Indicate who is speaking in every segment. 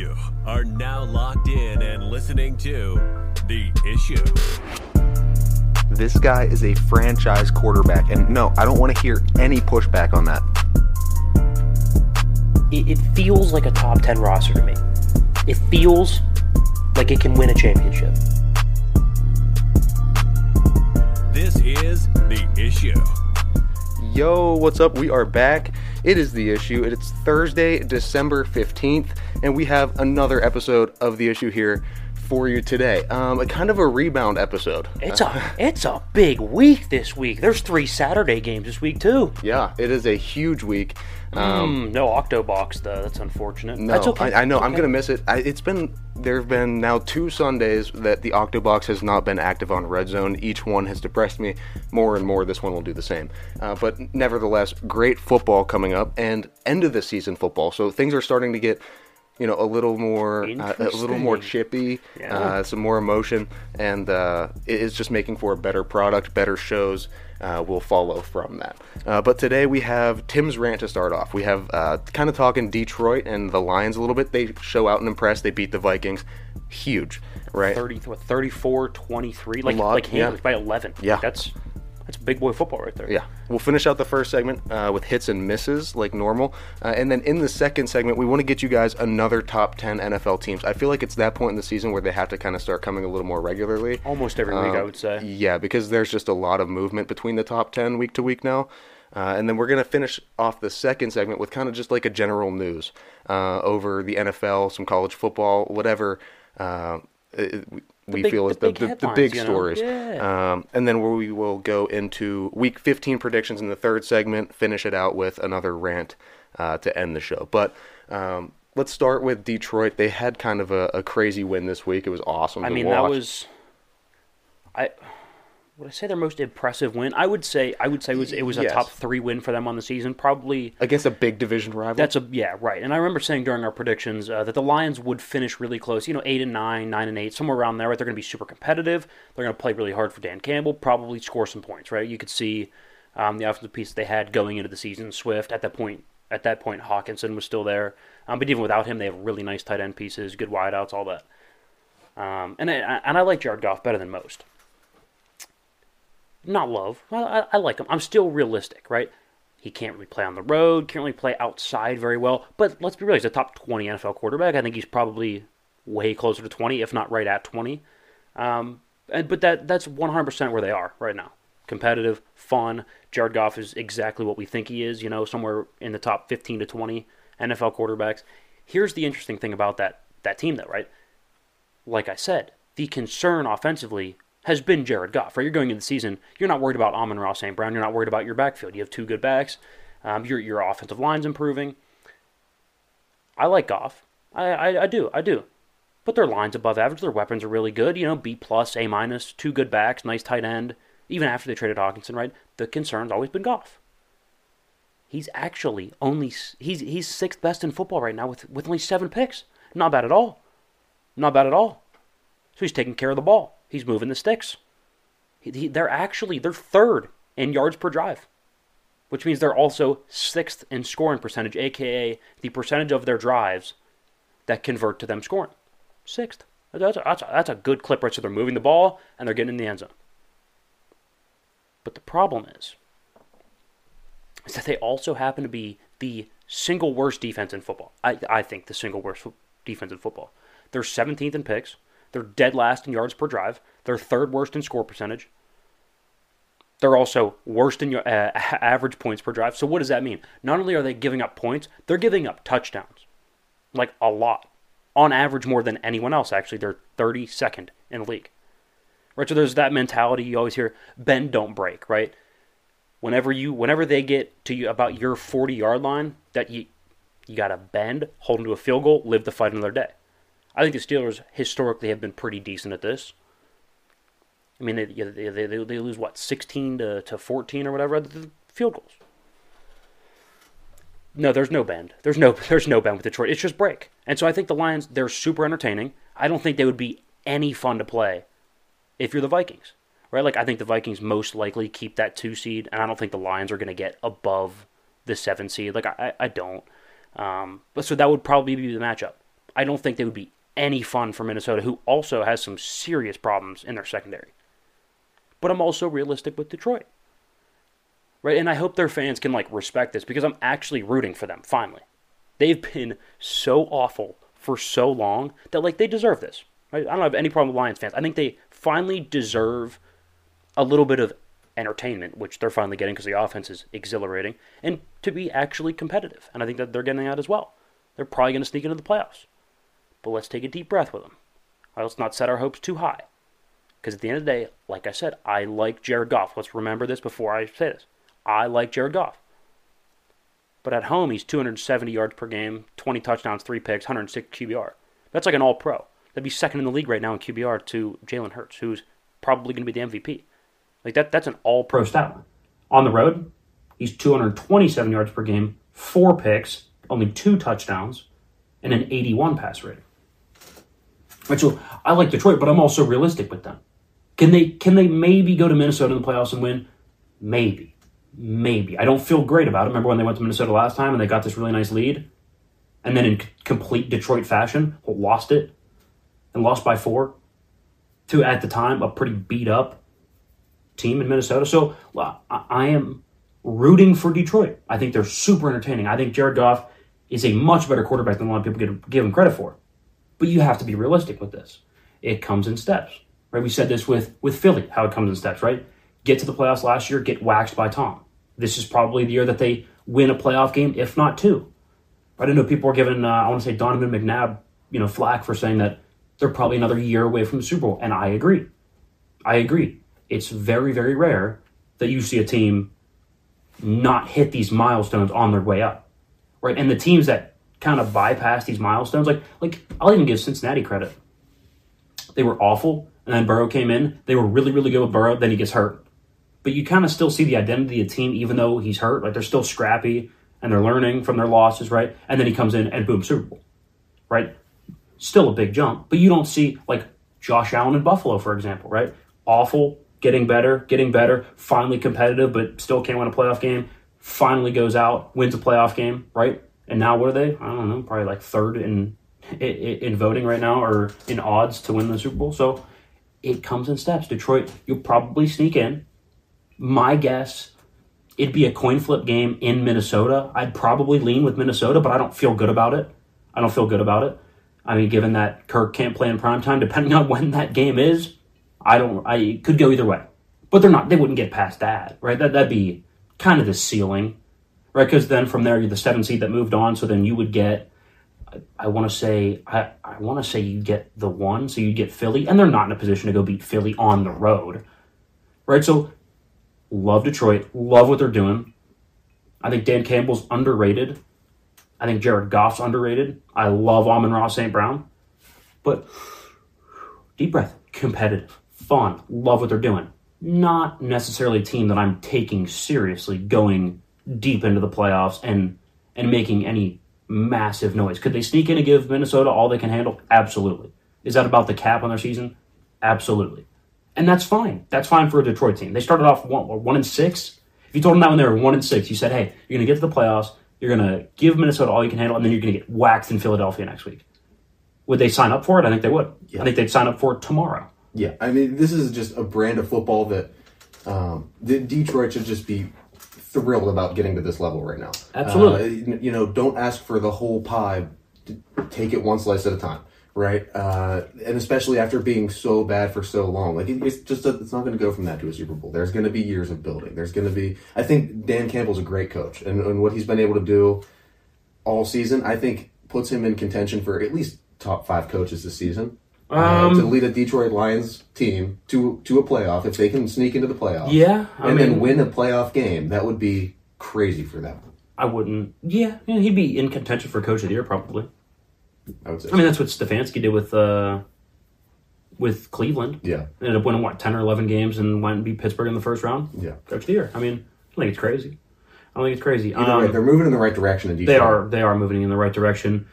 Speaker 1: You are now locked in and listening to The Issue.
Speaker 2: This guy is a franchise quarterback. And no, I don't want to hear any pushback on that.
Speaker 3: It, it feels like a top 10 roster to me. It feels like it can win a championship.
Speaker 1: This is The Issue.
Speaker 2: Yo, what's up? We are back. It is The Issue. It's Thursday, December 15th, and we have another episode of The Issue here for you today. Um, a kind of a rebound episode.
Speaker 3: It's a it's a big week this week. There's three Saturday games this week too.
Speaker 2: Yeah, it is a huge week. Um,
Speaker 3: Mm, no Octobox though. That's unfortunate.
Speaker 2: No,
Speaker 3: That's okay.
Speaker 2: I, I know.
Speaker 3: It's
Speaker 2: I'm gonna miss it. I, it's been there have been now two Sundays that the Octobox has not been active on Red Zone. Each one has depressed me more and more. This one will do the same. Uh, but nevertheless, great football coming up and end of the season football. So things are starting to get. You know, a little more, uh, a little more chippy,
Speaker 3: Yeah.
Speaker 2: uh, some more emotion, and uh, it is just making for a better product. Better shows uh, will follow from that. Uh, but today we have Tim's rant to start off. We have uh, kind of talking Detroit and the Lions a little bit. They show out and impress. They beat the Vikings, huge, right?
Speaker 3: 30, what, 34, 23, like like
Speaker 2: yeah.
Speaker 3: by 11.
Speaker 2: Yeah.
Speaker 3: That's that's big boy football right there.
Speaker 2: Yeah, we'll finish out the first segment uh, with hits and misses like normal, uh, and then in the second segment, we want to get you guys another top ten NFL teams. I feel like it's that point in the season where they have to kind of start coming a little more regularly.
Speaker 3: Almost every week, I
Speaker 2: Um,
Speaker 3: would say.
Speaker 2: Yeah, because there's just a lot of movement between the top 10 week to week now. Uh, and then we're going to finish off the second segment with kind of just like a general news uh, over the NFL, some college football, whatever uh, it, we-
Speaker 3: big-
Speaker 2: feel
Speaker 3: the
Speaker 2: is the,
Speaker 3: big
Speaker 2: the, the big
Speaker 3: you know?
Speaker 2: stories.
Speaker 3: Yeah.
Speaker 2: Um, and then we will go into week 15 predictions in the third segment, finish it out with another rant uh, to end the show. But um, let's start with Detroit. They had kind of a, a crazy win this week. It was awesome.
Speaker 3: I mean,
Speaker 2: watch.
Speaker 3: that was. I would I say their most impressive win. I would say I would say it was it was a
Speaker 2: Yes.
Speaker 3: top three win for them on the season. Probably
Speaker 2: against a big division rival.
Speaker 3: that's a yeah right. And I remember saying during our predictions uh, that the Lions would finish really close. You know, eight and nine, nine and eight, somewhere around there. Right, they're going to be super competitive. They're going to play really hard for Dan Campbell. Probably score some points. Right, you could see um, the offensive piece they had going into the season. Swift at that point. At that point, Hockenson was still there, um, but even without him, they have really nice tight end pieces, good wideouts, all that. Um, and I, and I like Jared Goff better than most. Not love. I, I, like him. I'm still realistic, right? He can't really play on the road, can't really play outside very well. But let's be real, he's a top 20 NFL quarterback. I think he's probably way closer to 20, if not right at 20. Um, and, but that that's 100% where they are right now. Competitive, fun. Jared Goff is exactly what we think he is, you know, somewhere in the top 15 to 20 NFL quarterbacks. Here's the interesting thing about that, that team, though, right? like I said, the concern offensively has been Jared Goff. Right, you're going into the season, you're not worried about Amon-Ra St. Brown. You're not worried about your backfield. You have two good backs. Um, your your offensive line's improving. I like Goff. I, I I do I do, but their line's above average. Their weapons are really good. You know, B plus, A minus, two good backs, nice tight end. Even after they traded Hockenson, right? The concern's always been Goff. He's actually only he's he's sixth best in football right now with with only seven picks. Not bad at all. Not bad at all. So he's taking care of the ball. He's moving the sticks. He, he- they're actually they're third in yards per drive, which means they're also sixth in scoring percentage, aka the percentage of their drives that convert to them scoring. Sixth. That's a, that's a, that's a good clip, right? So they're moving the ball and they're getting in the end zone. But the problem is, is that they also happen to be the single worst defense in football. I, I think the single worst defense in football. They're 17th in picks. They're dead last in yards per drive. They're third worst in score percentage. They're also worst in your uh, average points per drive. So what does that mean? Not only are they giving up points, they're giving up touchdowns, like a lot, on average more than anyone else. Actually, they're 32nd in the league. Right. So there's that mentality you always hear: bend, don't break. Right whenever you whenever they get to you about your 40 yard line that you you got to bend hold them to a field goal live the fight another day i think the steelers historically have been pretty decent at this i mean they they, they, they, lose what 16 to, to 14 or whatever the field goals no there's no bend there's no there's no bend with detroit it's just break and so i think the lions they're super entertaining i don't think they would be any fun to play if you're the vikings right? Like I think the Vikings most likely keep that two seed, and I don't think the Lions are going to get above the seven seed. Like I, I I don't. Um, but so that would probably be the matchup. I don't think they would be any fun for Minnesota, who also has some serious problems in their secondary. But I'm also realistic with Detroit. Right? And I hope their fans can like respect this because I'm actually rooting for them finally. They've been so awful for so long that like they deserve this. Right? I don't have any problem with Lions fans. I think they finally deserve a little bit of entertainment, which they're finally getting because the offense is exhilarating, and to be actually competitive. And I think that they're getting that as well. They're probably going to sneak into the playoffs. But let's take a deep breath with them. Let's not set our hopes too high. Because at the end of the day, like I said, I like Jared Goff. Let's remember this before I say this. I like Jared Goff. But at home, he's 270 yards per game, 20 touchdowns, 3 picks, 106 QBR. That's like an all pro. That'd be second in the league right now in QBR to Jalen Hurts, who's probably going to be the MVP. Like that, that's an all pro stat. On the road, he's 227 yards per game, four picks, only two touchdowns, and an 81 pass rating. So I like Detroit, but I'm also realistic with them. Can they can they maybe go to Minnesota in the playoffs and win? Maybe. Maybe. I don't feel great about it. Remember when they went to Minnesota last time and they got this really nice lead? And then in complete Detroit fashion, lost it and lost by four to, at the time, a pretty beat up team in Minnesota. So I, am rooting for Detroit. I think they're super entertaining. I think Jared Goff is a much better quarterback than a lot of people give him credit for. But you have to be realistic with this. It comes in steps, right? We said this with with Philly, how it comes in steps, right? Get to the playoffs last year, get waxed by Tom. This is probably the year that they win a playoff game, if not two. I don't know people are giving, uh, I want to say Donovan McNabb, you know, flack for saying that they're probably another year away from the Super Bowl, and I agree. I agree. It's very, very rare that you see a team not hit these milestones on their way up, right? And the teams that kind of bypass these milestones, like like I'll even give Cincinnati credit. They were awful, and then Burrow came in. They were really, really good with Burrow. Then he gets hurt, but you kind of still see the identity of the team, even though he's hurt. Like they're still scrappy and they're learning from their losses, right? And then he comes in and boom, Super Bowl, right? Still a big jump, but you don't see like Josh Allen in Buffalo, for example, right? Awful, getting better, getting better, finally competitive, but still can't win a playoff game. Finally goes out, wins a playoff game, right? And now what are they? I don't know, probably like third in in, in voting right now or in odds to win the Super Bowl. So it comes in steps. Detroit, you'll probably sneak in. My guess, it'd be a coin flip game in Minnesota. I'd probably lean with Minnesota, but I don't feel good about it. I don't feel good about it. I mean, given that Kirk can't play in prime time, depending on when that game is, I don't. I could go either way, but they're not. They wouldn't get past that, right? That that'd be kind of the ceiling, right? Because then from there, you're the seven seed that moved on. So then you would get. I, I want to say I, I want to say you get the one, so you get Philly, and they're not in a position to go beat Philly on the road, right? So love Detroit, love what they're doing. I think Dan Campbell's underrated. I think Jared Goff's underrated. I love Amon-Ra St. Brown, but deep breath, competitive, fun, love what they're doing. Not necessarily a team that I'm taking seriously going deep into the playoffs and and making any massive noise. Could they sneak in and give Minnesota all they can handle? Absolutely. Is that about the cap on their season? Absolutely. And that's fine. That's fine for a Detroit team. They started off one, one and six. If you told them that when they were one and six, you said, "Hey, you're going to get to the playoffs. You're going to give Minnesota all you can handle, and then you're going to get waxed in Philadelphia next week." Would they sign up for it? I think they would. I think they'd sign up for it tomorrow.
Speaker 4: Yeah, I mean, this is just a brand of football that um, Detroit should just be thrilled about getting to this level right now.
Speaker 3: Absolutely.
Speaker 4: Uh, you know, don't ask for the whole pie. Take it one slice at a time, right? Uh, and especially after being so bad for so long, like it, it's just a, it's not going to go from that to a Super Bowl. There's going to be years of building. There's going to be. I think Dan Campbell's a great coach, and, and what he's been able to do all season, I think, puts him in contention for at least top five coaches this season.
Speaker 3: Um,
Speaker 4: to lead a Detroit Lions team to to a playoff, if they can sneak into the playoffs,
Speaker 3: Yeah, I
Speaker 4: and
Speaker 3: mean-
Speaker 4: then win a playoff game, that would be crazy for them.
Speaker 3: I wouldn't. Yeah, he'd be in contention for coach of the year probably.
Speaker 4: I would say.
Speaker 3: I mean, that's what Stefanski did with uh, with Cleveland.
Speaker 4: yeah,
Speaker 3: Ended up winning what ten or eleven games and went and beat Pittsburgh in the first round.
Speaker 4: yeah.
Speaker 3: Coach of the year. I mean, I think it's crazy. I don't think it's crazy.
Speaker 4: Either
Speaker 3: Um,
Speaker 4: way, they're moving in the right direction in Detroit.
Speaker 3: They are they are moving in the right direction.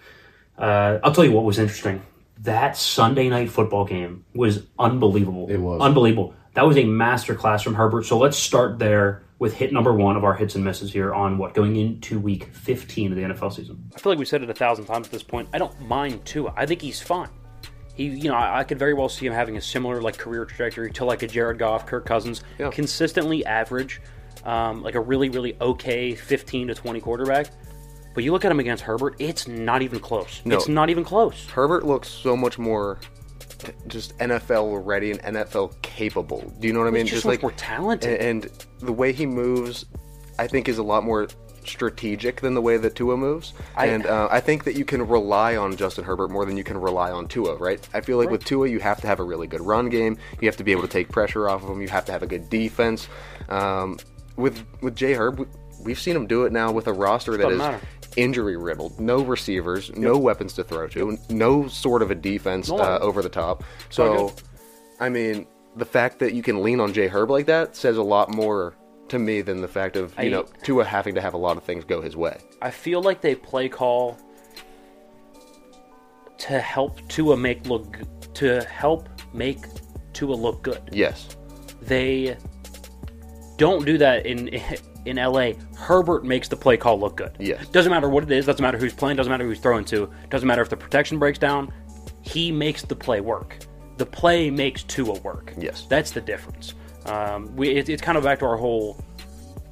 Speaker 3: Uh, I'll tell you what was interesting. That Sunday night football game was unbelievable.
Speaker 4: It was.
Speaker 3: unbelievable. That was a masterclass from Herbert. So let's start there with hit number one of our hits and misses here on what going into week 15 of the NFL season. I feel like we've said it a thousand times at this point. I don't mind Tua. I think he's fine. He, you know, I, I could very well see him having a similar like career trajectory to like a Jared Goff, Kirk Cousins,
Speaker 2: Yeah.
Speaker 3: consistently average, um, like a really, really okay 15 to 20 quarterback. But you look at him against Herbert, it's not even close.
Speaker 2: No.
Speaker 3: It's not even close.
Speaker 2: Herbert looks so much more just NFL ready and NFL capable. Do you know what I mean?
Speaker 3: He's just much more talented.
Speaker 2: And, and the way he moves, I think, is a lot more strategic than the way that Tua moves.
Speaker 3: I-
Speaker 2: and uh, I think that you can rely on Justin Herbert more than you can rely on Tua, right? I feel like with Tua, you have to have a really good run game. You have to be able to take pressure off of him. You have to have a good defense. Um, with with Jay Herb, we- we've seen him do it now with a roster that is
Speaker 3: matter.
Speaker 2: Injury riddled, no receivers, no weapons to throw to, no sort of a defense
Speaker 3: No.
Speaker 2: uh, over the top. So. I mean, the fact that you can lean on Jay Herb like that says a lot more to me than the fact of you
Speaker 3: I-
Speaker 2: know Tua having to have a lot of things go his way.
Speaker 3: I feel like they play call to help Tua make look to help make Tua look good.
Speaker 2: Yes,
Speaker 3: They don't do that in in LA. Herbert makes the play call look good.
Speaker 2: Yes.
Speaker 3: Doesn't matter what it is, doesn't matter who's playing, doesn't matter who's throwing to, doesn't matter if the protection breaks down. He makes the play work. The play makes Tua work.
Speaker 2: Yes.
Speaker 3: That's the difference. Um, we it, it's kind of back to our whole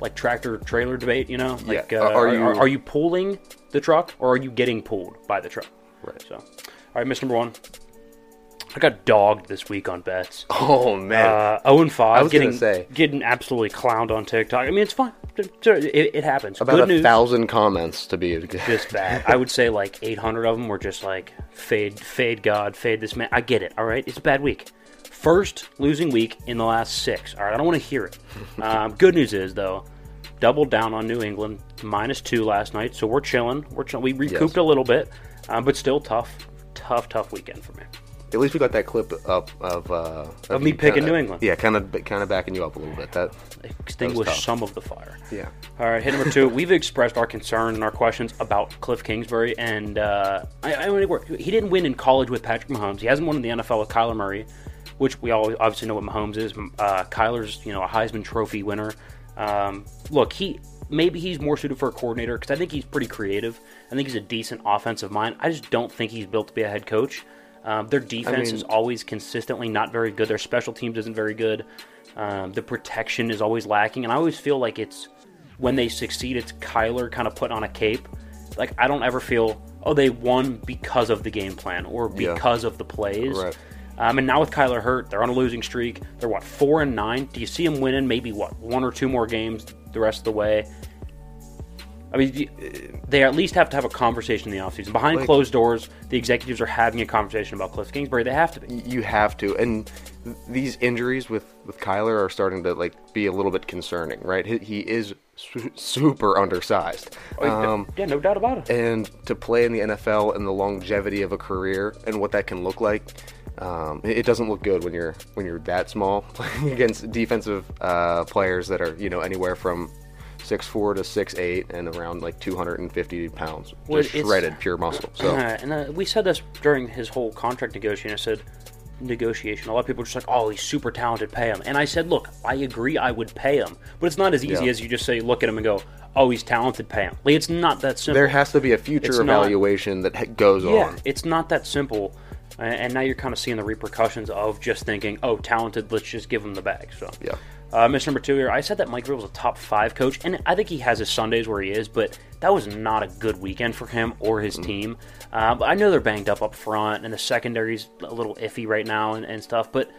Speaker 3: like tractor trailer debate, you know? Like
Speaker 2: Yeah.
Speaker 3: uh,
Speaker 2: Are you-
Speaker 3: are, are you pulling the truck or are you getting pulled by the truck?
Speaker 2: Right.
Speaker 3: So, all right, miss number one. I got dogged this week on bets.
Speaker 2: Oh man,
Speaker 3: Uh, 0 and 5.
Speaker 2: I was
Speaker 3: getting,
Speaker 2: say.
Speaker 3: Getting absolutely clowned on TikTok. I mean, it's fine. It, it happens.
Speaker 2: about
Speaker 3: Good
Speaker 2: a
Speaker 3: news.
Speaker 2: thousand comments to be
Speaker 3: Just bad. I would say like 800 of them were just like, fade, fade God, fade this man. I get it, all right? It's a bad week. First losing week in the last six. All right, I don't want to hear it. um, good news is, though, doubled down on New England, minus two last night. So we're chilling. We're chill- We recouped
Speaker 2: Yes.
Speaker 3: a little bit, um, but still tough, tough, tough weekend for me.
Speaker 2: At least we got that clip up of uh,
Speaker 3: Of me picking
Speaker 2: kinda-
Speaker 3: New England.
Speaker 2: Yeah, kind of kind of backing you up a little bit. That
Speaker 3: Extinguish
Speaker 2: tough.
Speaker 3: some of the fire.
Speaker 2: yeah.
Speaker 3: All right, hit number two. We've expressed our concern and our questions about Cliff Kingsbury, and uh, I, I don't he didn't win in college with Patrick Mahomes. He hasn't won in the NFL with Kyler Murray, which we all obviously know what Mahomes is. Uh, Kyler's, you know, a Heisman Trophy winner. Um, look, he maybe he's more suited for a coordinator because I think he's pretty creative. I think he's a decent offensive mind. I just don't think he's built to be a head coach. Um, their defense
Speaker 2: mean-
Speaker 3: is always consistently not very good. Their special teams isn't very good. Um, the protection is always lacking, and I always feel like it's when they succeed, it's Kyler kind of put on a cape. Like I don't ever feel, oh, they won because of the game plan or
Speaker 2: Yeah.
Speaker 3: because of the plays.
Speaker 2: Right.
Speaker 3: Um, and now with Kyler hurt, they're on a losing streak. They're what four and nine. Do you see them winning maybe what one or two more games the rest of the way? I mean, they at least have to have a conversation in the offseason. Behind
Speaker 2: Like-
Speaker 3: closed doors, the executives are having a conversation about Cliff Kingsbury. They have to be.
Speaker 2: you have to and these injuries with with Kyler are starting to like be a little bit concerning right he, he is su- super undersized um,
Speaker 3: yeah, no doubt about it.
Speaker 2: and to play in the NFL and the longevity of a career and what that can look like um, it, it doesn't look good when you're when you're that small playing against defensive uh, players that are you know anywhere from six four to six eight and around like 250 pounds
Speaker 3: Well,
Speaker 2: just
Speaker 3: it's-
Speaker 2: shredded pure muscle so
Speaker 3: Uh, and uh, we said this during his whole contract negotiation. I said negotiation. A lot of people are just like, "Oh, he's super talented. Pay him." And I said, "Look, I agree. I would pay him, but it's not as easy
Speaker 2: Yeah.
Speaker 3: as you just say, look at him and go, "Oh, he's talented. Pay him." Like it's not that simple.
Speaker 2: there has to be a future
Speaker 3: It's not-
Speaker 2: evaluation that ha- goes
Speaker 3: yeah,
Speaker 2: on
Speaker 3: it's not that simple. And now you're kind of seeing the repercussions of just thinking, "Oh, talented. Let's just give him the bag." So
Speaker 2: Yeah.
Speaker 3: Uh, miss number two here. I said that Mike Vrabel was a top five coach, and I think he has his Sundays where he is, but that was not a good weekend for him or his team. Uh, but I know they're banged up up front, and the secondary's a little iffy right now and, and stuff. But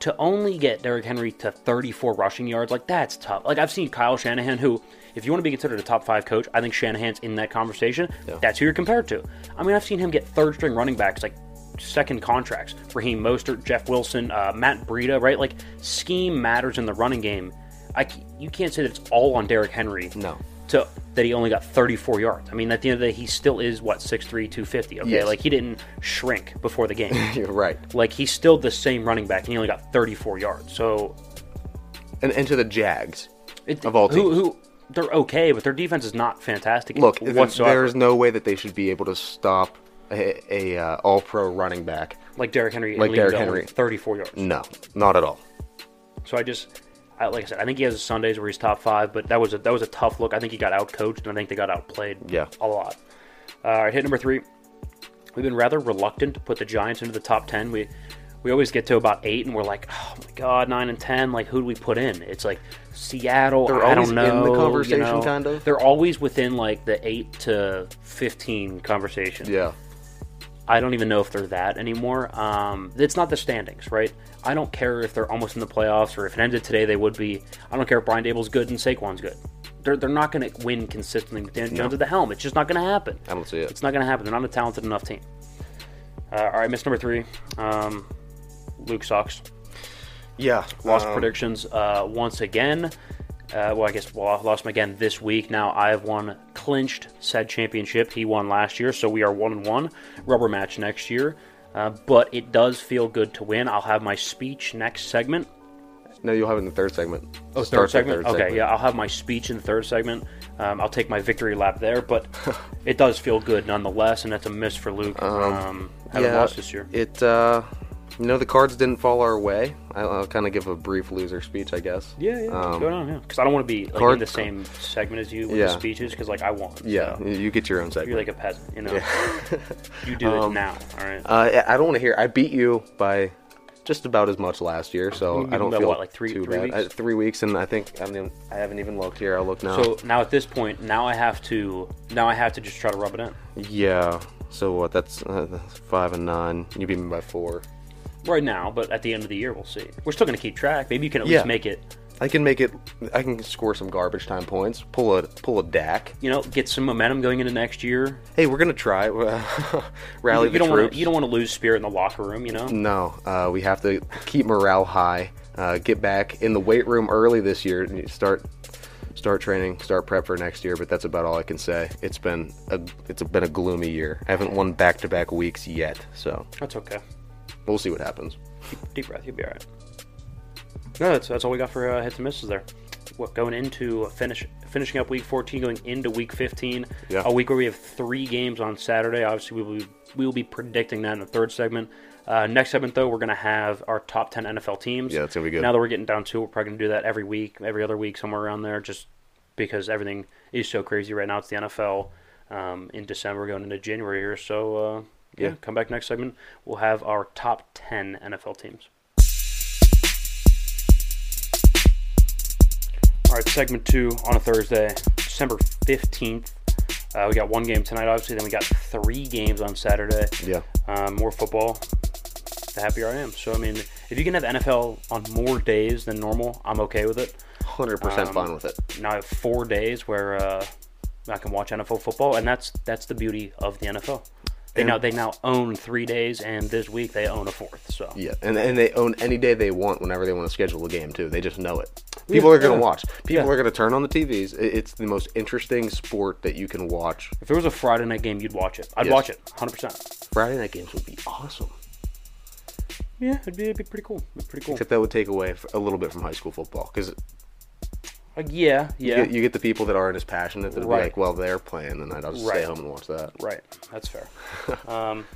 Speaker 3: to only get Derrick Henry to 34 rushing yards, like that's tough. Like I've seen Kyle Shanahan, who, if you want to be considered a top five coach, I think Shanahan's in that conversation. That's who you're compared to. I mean, I've seen him get third string running backs like second contracts. Raheem Mostert, Jeff Wilson, uh, Matt Breida, right? Like scheme matters in the running game. I you can't say that it's all on Derrick Henry.
Speaker 2: No.
Speaker 3: To, that he only got 34 yards. I mean, at the end of the day, he still is what 6'3", 250. Okay,
Speaker 2: Yes.
Speaker 3: like he didn't shrink before the game.
Speaker 2: You're right.
Speaker 3: like he's still the same running back, and he only got 34 yards. So
Speaker 2: And, and to the Jags.
Speaker 3: it,
Speaker 2: Of all
Speaker 3: who,
Speaker 2: teams.
Speaker 3: who they're okay, but their defense is not fantastic.
Speaker 2: Look,
Speaker 3: whatsoever.
Speaker 2: there's no way that they should be able to stop a, a uh, all-pro running back.
Speaker 3: like Derrick Henry,
Speaker 2: like Derrick Henry.
Speaker 3: 34 yards.
Speaker 2: No, not at all.
Speaker 3: So I just, I, like I said, I think he has a Sundays where he's top five, but that was a that was a tough look. I think he got outcoached, and I think they got outplayed.
Speaker 2: Yeah.
Speaker 3: a lot. Uh, all right, hit number three. We've been rather reluctant to put the Giants into the top ten. We we always get to about eight, and we're like, oh my god, nine and ten. Like, who do we put in? It's like Seattle.
Speaker 2: They're
Speaker 3: I
Speaker 2: always
Speaker 3: don't
Speaker 2: in the
Speaker 3: know. you
Speaker 2: conversation,
Speaker 3: know.
Speaker 2: kind of.
Speaker 3: They're always within like the eight to fifteen conversation.
Speaker 2: Yeah.
Speaker 3: I don't even know if they're that anymore. Um, it's not the standings, right? I don't care if they're almost in the playoffs or if it ended today, they would be. I don't care if Brian Daboll's good and Saquon's good. They're, they're not going to win consistently with Dan Jones at the helm. It's just not going to happen.
Speaker 2: I don't see it.
Speaker 3: It's not going to happen. They're not a talented enough team. Uh, all right, miss number three. Um, Luke Sox.
Speaker 2: Yeah.
Speaker 3: Lost
Speaker 2: um,
Speaker 3: predictions uh, once again. Uh, well, I guess well, I lost him again this week. Now I have won clinched said championship. He won last year, so we are one and one. Rubber match next year, uh, but it does feel good to win. I'll have my speech next segment.
Speaker 2: No, you'll have it in the third segment.
Speaker 3: Oh,
Speaker 2: Start
Speaker 3: third segment.
Speaker 2: third
Speaker 3: okay,
Speaker 2: segment.
Speaker 3: yeah, I'll have my speech in the third segment. Um, I'll take my victory lap there, but it does feel good nonetheless, and that's a miss for Luke. Um, haven't
Speaker 2: yeah,
Speaker 3: lost this year.
Speaker 2: It, uh, you know, the cards didn't fall our way. I'll, I'll kind of give a brief loser speech, I guess.
Speaker 3: Yeah, yeah, what's
Speaker 2: Um,
Speaker 3: going on? Yeah, because I don't want to be like,
Speaker 2: card-
Speaker 3: in the same segment as you with
Speaker 2: Yeah.
Speaker 3: the speeches, because like I won.
Speaker 2: Yeah,
Speaker 3: so.
Speaker 2: you- you get your own segment.
Speaker 3: You're like a peasant, you know. you do it now, all right.
Speaker 2: uh, I don't want to hear. I beat you by just about as much last year, so I don't feel
Speaker 3: what, like three-
Speaker 2: too
Speaker 3: three
Speaker 2: bad.
Speaker 3: weeks?
Speaker 2: Uh, three weeks, and I think I, mean, I haven't even looked here. I'll look now.
Speaker 3: So now at this point, now I have to, now I have to just try to rub it in.
Speaker 2: yeah. So what? That's, uh, that's five and nine. You beat me by four.
Speaker 3: Right now, but at the end of the year, we'll see. We're still going to keep track. Maybe you can at
Speaker 2: Yeah.
Speaker 3: least make it,
Speaker 2: I can make it. I can score some garbage time points. Pull a pull a Dak.
Speaker 3: you know, get some momentum going into next year.
Speaker 2: Hey, we're gonna try. Rally
Speaker 3: you
Speaker 2: the
Speaker 3: don't
Speaker 2: troops.
Speaker 3: want to, you don't want to lose spirit in the locker room, you know.
Speaker 2: No, uh, we have to keep morale high. Uh, get back in the weight room early this year. and Start start training. Start prep for next year. But that's about all I can say. It's been a it's been a gloomy year. I haven't won back to back weeks yet. So
Speaker 3: That's okay.
Speaker 2: We'll see what happens.
Speaker 3: Deep, deep breath, you'll be all right. No, that's that's all we got for uh, hits and misses there. What going into finish finishing up week 14, going into week 15,
Speaker 2: Yeah.
Speaker 3: a week where we have three games on Saturday. Obviously, we will be, we will be predicting that in the third segment. Uh, next segment, though, we're going to have our top 10 NFL teams.
Speaker 2: Yeah, that's gonna be good.
Speaker 3: Now that we're getting down to, it, we're probably going to do that every week, every other week, somewhere around there, just because everything is so crazy right now. It's the NFL um, in December, going into January here. So, uh, yeah,
Speaker 2: Yeah.
Speaker 3: come back next segment. We'll have our top 10 NFL teams. All right, segment two on a Thursday, December 15th. Uh, we got one game tonight, obviously. Then we got three games on Saturday.
Speaker 2: Yeah.
Speaker 3: Um, more football. The happier I am. So, I mean, if you can have NFL on more days than normal, I'm okay with it.
Speaker 2: Hundred percent
Speaker 3: Um,
Speaker 2: fine with it.
Speaker 3: Now I have four days where uh, I can watch NFL football, and that's that's the beauty of the NFL. They
Speaker 2: And-
Speaker 3: now they now own three days, and this week they own a fourth. So
Speaker 2: Yeah, and and they own any day they want whenever they want to schedule a game too. They just know it. People are going to
Speaker 3: yeah.
Speaker 2: watch. People
Speaker 3: Yeah.
Speaker 2: are going to turn on the TVs. It's the most interesting sport that you can watch.
Speaker 3: if there was a Friday night game, you'd watch it. I'd
Speaker 2: Yes.
Speaker 3: watch it, hundred percent.
Speaker 2: Friday night games would be awesome.
Speaker 3: Yeah, it'd be, it'd be pretty cool. It'd be pretty cool.
Speaker 2: Except that would take away a little bit from high school football because
Speaker 3: Like, yeah,
Speaker 2: you,
Speaker 3: yeah,
Speaker 2: get, you get the people that aren't as passionate that
Speaker 3: Right.
Speaker 2: be like, well, they're playing, and I'll just stay home and watch that.
Speaker 3: right. That's fair. um,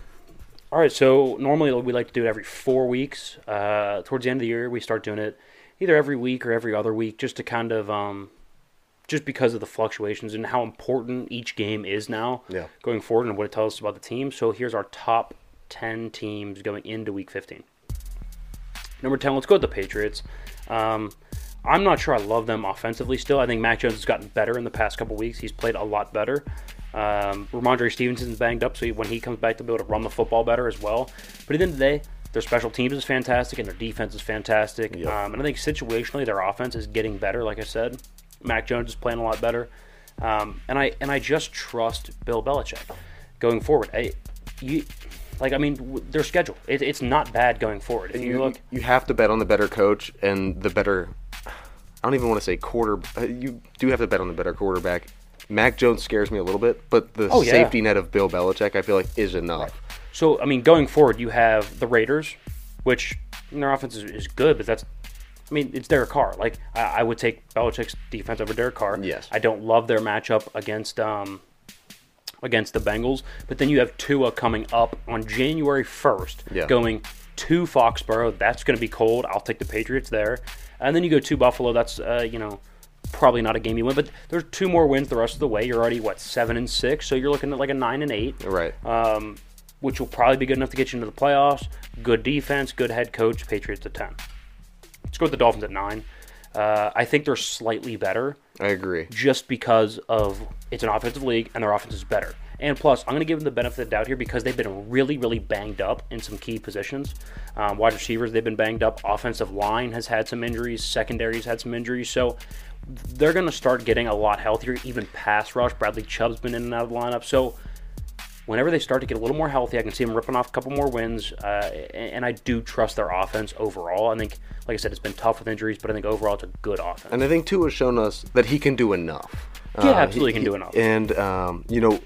Speaker 3: all right, so normally we like to do it every four weeks. Uh, towards the end of the year, we start doing it either every week or every other week, just to kind of um, just because of the fluctuations and how important each game is now
Speaker 2: Yeah.
Speaker 3: going forward and what it tells us about the team. So here's our top 10 teams going into week 15. Number 10, let's go with the Patriots. Um, I'm not sure I love them offensively still. I think Mac Jones has gotten better in the past couple weeks. He's played a lot better. Um, Rhamondre Stevenson's banged up, so he- when he comes back, to be able to run the football better as well. But at the end of the day, their special teams is fantastic and their defense is fantastic.
Speaker 2: Yep.
Speaker 3: Um, and I think situationally, their offense is getting better. Like I said, Mac Jones is playing a lot better. Um, and I and I just trust Bill Belichick going forward. I, you, like I mean, w- their schedule it, it's not bad going forward. If you,
Speaker 2: You,
Speaker 3: look,
Speaker 2: you have to bet on the better coach and the better. I don't even want to say quarter. uh, You do have to bet on the better quarterback. Mac Jones scares me a little bit, but the
Speaker 3: Oh, yeah.
Speaker 2: safety net of Bill Belichick, I feel like, is enough.
Speaker 3: So I mean, going forward, you have the Raiders, which their offense is, is good, but that's, I mean, it's Derek Carr. Like I, I would take Belichick's defense over Derek Carr.
Speaker 2: Yes.
Speaker 3: I don't love their matchup against um against the Bengals, but then you have Tua coming up on January first,
Speaker 2: Yeah.
Speaker 3: going to Foxborough. That's going to be cold. I'll take the Patriots there. And then you go to Buffalo. That's uh, you know probably not a game you win, but there's two more wins the rest of the way. You're already what seven and six, so you're looking at like a nine and eight,
Speaker 2: Right.
Speaker 3: um, which will probably be good enough to get you into the playoffs. Good defense, good head coach. Patriots at ten. Let's go with the Dolphins at nine. Uh, I think they're slightly better
Speaker 2: I agree.
Speaker 3: just because of it's an offensive league and their offense is better. And plus, I'm going to give them the benefit of the doubt here because they've been really, really banged up in some key positions. Um, wide receivers, they've been banged up. Offensive line has had some injuries. Secondary's had some injuries. So they're going to start getting a lot healthier. Even pass rush, Bradley Chubb's been in and out of the lineup. So whenever they start to get a little more healthy, I can see them ripping off a couple more wins. Uh, and I do trust their offense overall. I think, like I said, it's been tough with injuries, but I think overall it's a good offense.
Speaker 2: And I think Tua has shown us that he can do enough.
Speaker 3: Yeah,
Speaker 2: Uh,
Speaker 3: absolutely
Speaker 2: he-
Speaker 3: can do enough.
Speaker 2: And um, you know,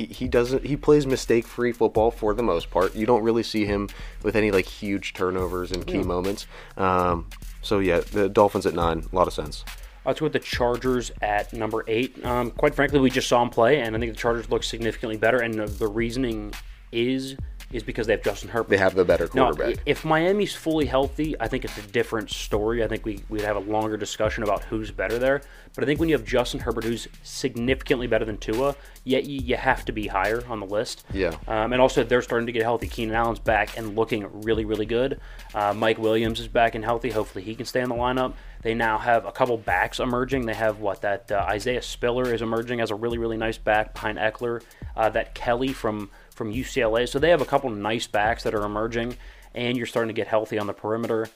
Speaker 2: he, he doesn't. He plays mistake-free football for the most part. You don't really see him with any like huge turnovers in key moments. Um, so yeah, the Dolphins at nine, a lot of sense.
Speaker 3: Let's go with the Chargers at number eight. Um, quite frankly, we just saw them play, and I think the Chargers look significantly better. And the, the reasoning is is because they have Justin Herbert.
Speaker 2: They have the better quarterback.
Speaker 3: i- if Miami's fully healthy, I think it's a different story. I think we, we'd have a longer discussion about who's better there. But I think when you have Justin Herbert, who's significantly better than Tua, yet you, you have to be higher on the list.
Speaker 2: Yeah.
Speaker 3: Um, and also, they're starting to get healthy. Keenan Allen's back and looking really, really good. Uh, Mike Williams is back and healthy. Hopefully, he can stay in the lineup. They now have a couple backs emerging. They have what that uh, Isaiah Spiller is emerging as a really, really nice back behind Ekeler. Uh, that Kelley from from UCLA. So they have a couple nice backs that are emerging, and you're starting to get healthy on the perimeter.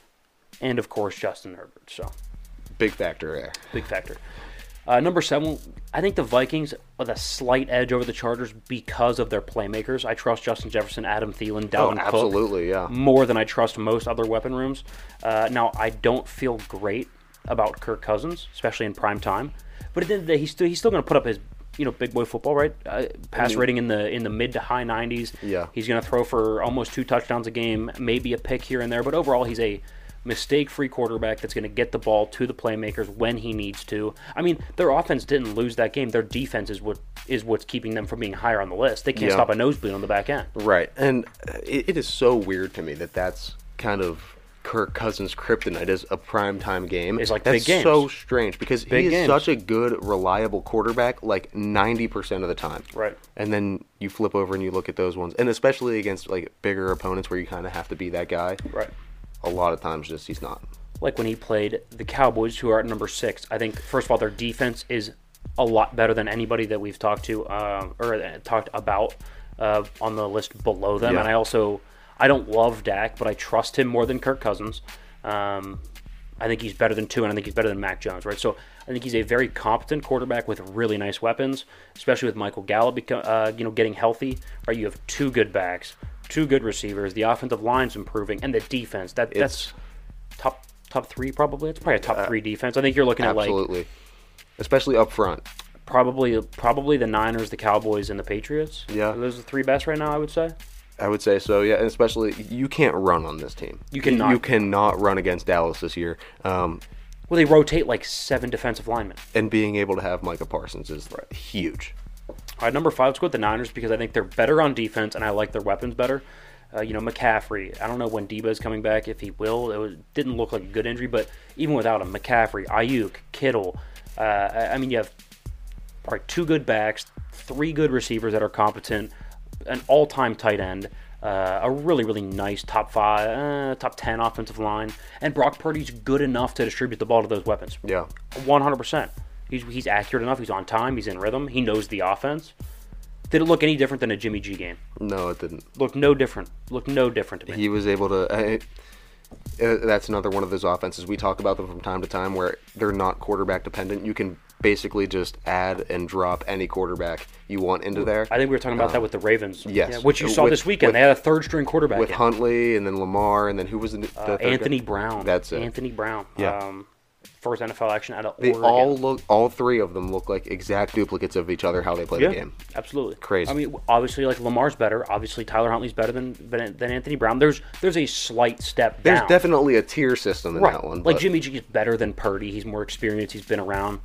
Speaker 3: And of course, Justin Herbert. So
Speaker 2: Big factor there.
Speaker 3: big factor. Uh, number seven, I think the Vikings with a slight edge over the Chargers because of their playmakers. I trust Justin Jefferson, Adam Thielen,
Speaker 2: Oh,
Speaker 3: Dalvin Cook
Speaker 2: absolutely, yeah.
Speaker 3: more than I trust most other weapon rooms. Uh, now, I don't feel great about Kirk Cousins, especially in prime time. But at the end of the day, he's still he's still going to put up his you know big boy football, right? Uh, pass rating in the in the mid to high 90s.
Speaker 2: Yeah.
Speaker 3: he's going to throw for almost two touchdowns a game, maybe a pick here and there. But overall, he's a mistake-free quarterback that's going to get the ball to the playmakers when he needs to. I mean, their offense didn't lose that game. Their defense is what is what's keeping them from being higher on the list. They can't
Speaker 2: Yeah.
Speaker 3: stop a nosebleed on the back end.
Speaker 2: Right, and it, it is so weird to me that that's kind of Kirk Cousins' kryptonite is a primetime game.
Speaker 3: It's like
Speaker 2: that's so strange because
Speaker 3: Big
Speaker 2: he is
Speaker 3: games.
Speaker 2: such a good, reliable quarterback, like ninety percent of the time.
Speaker 3: Right.
Speaker 2: and then you flip over and you look at those ones, and especially against like bigger opponents where you kind of have to be that guy.
Speaker 3: Right.
Speaker 2: A lot of times, just he's not.
Speaker 3: like when he played the Cowboys, who are at number six. I think first of all, their defense is a lot better than anybody that we've talked to uh, or uh, talked about uh, on the list below them.
Speaker 2: Yeah.
Speaker 3: And I also I don't love Dak, but I trust him more than Kirk Cousins. Um, I think he's better than Tua, and I think he's better than Mac Jones, right? So I think he's a very competent quarterback with really nice weapons, especially with Michael Gallup, uh, you know, getting healthy. Right, you have two good backs, two good receivers. The offensive line's improving, and the defense that
Speaker 2: It's-
Speaker 3: that's top top three probably. It's probably a top three defense. I think you're looking at like
Speaker 2: Absolutely, especially up front.
Speaker 3: probably probably the Niners, the Cowboys, and the Patriots.
Speaker 2: Yeah.
Speaker 3: those are the three best right now. I would say.
Speaker 2: I would say so, yeah. And especially you can't run on this team.
Speaker 3: You cannot.
Speaker 2: You cannot run against Dallas this year. Um,
Speaker 3: Well, they rotate like seven defensive linemen.
Speaker 2: and being able to have Micah Parsons is huge.
Speaker 3: All right, number five, let's go with the Niners because I think they're better on defense and I like their weapons better. Uh, you know, McCaffrey. I don't know when Deebo is coming back, if he will. It was, didn't look like a good injury, but even without him, McCaffrey, Aiyuk, Kittle. Uh, I, I mean, you have probably two good backs, three good receivers that are competent, an all-time tight end, uh, a really, really nice top five, uh, top ten offensive line, and Brock Purdy's good enough to distribute the ball to those weapons.
Speaker 2: Yeah.
Speaker 3: One hundred percent. He's he's accurate enough. He's on time. He's in rhythm. He knows the offense. Did it look any different than a Jimmy G game?
Speaker 2: No, it didn't.
Speaker 3: Looked no different. Looked no different to me.
Speaker 2: He was able to. I, uh, that's another one of those offenses we talk about them from time to time where they're not quarterback dependent. You can basically just add and drop any quarterback you want into there.
Speaker 3: I think we were talking about that with the Ravens.
Speaker 2: yes.
Speaker 3: Yeah, which you saw
Speaker 2: With-
Speaker 3: this weekend.
Speaker 2: with-
Speaker 3: they had a third string quarterback.
Speaker 2: with
Speaker 3: in.
Speaker 2: Huntley and then Lamar and then who was the, the
Speaker 3: Uh,
Speaker 2: third guy?
Speaker 3: Anthony Brown.
Speaker 2: That's it.
Speaker 3: Anthony Brown.
Speaker 2: Yeah.
Speaker 3: Um, first NFL action out of
Speaker 2: They
Speaker 3: Oregon.
Speaker 2: all look. All three of them look like exact duplicates of each other. How they play
Speaker 3: yeah,
Speaker 2: the game.
Speaker 3: absolutely
Speaker 2: Crazy.
Speaker 3: I mean, obviously, like Lamar's better. Obviously, Tyler Huntley's better than than, than Anthony Brown. There's there's a slight step
Speaker 2: There's
Speaker 3: down.
Speaker 2: definitely a tier system in
Speaker 3: right.
Speaker 2: that one.
Speaker 3: like
Speaker 2: but
Speaker 3: Jimmy G is better than Purdy. He's more experienced. He's been around,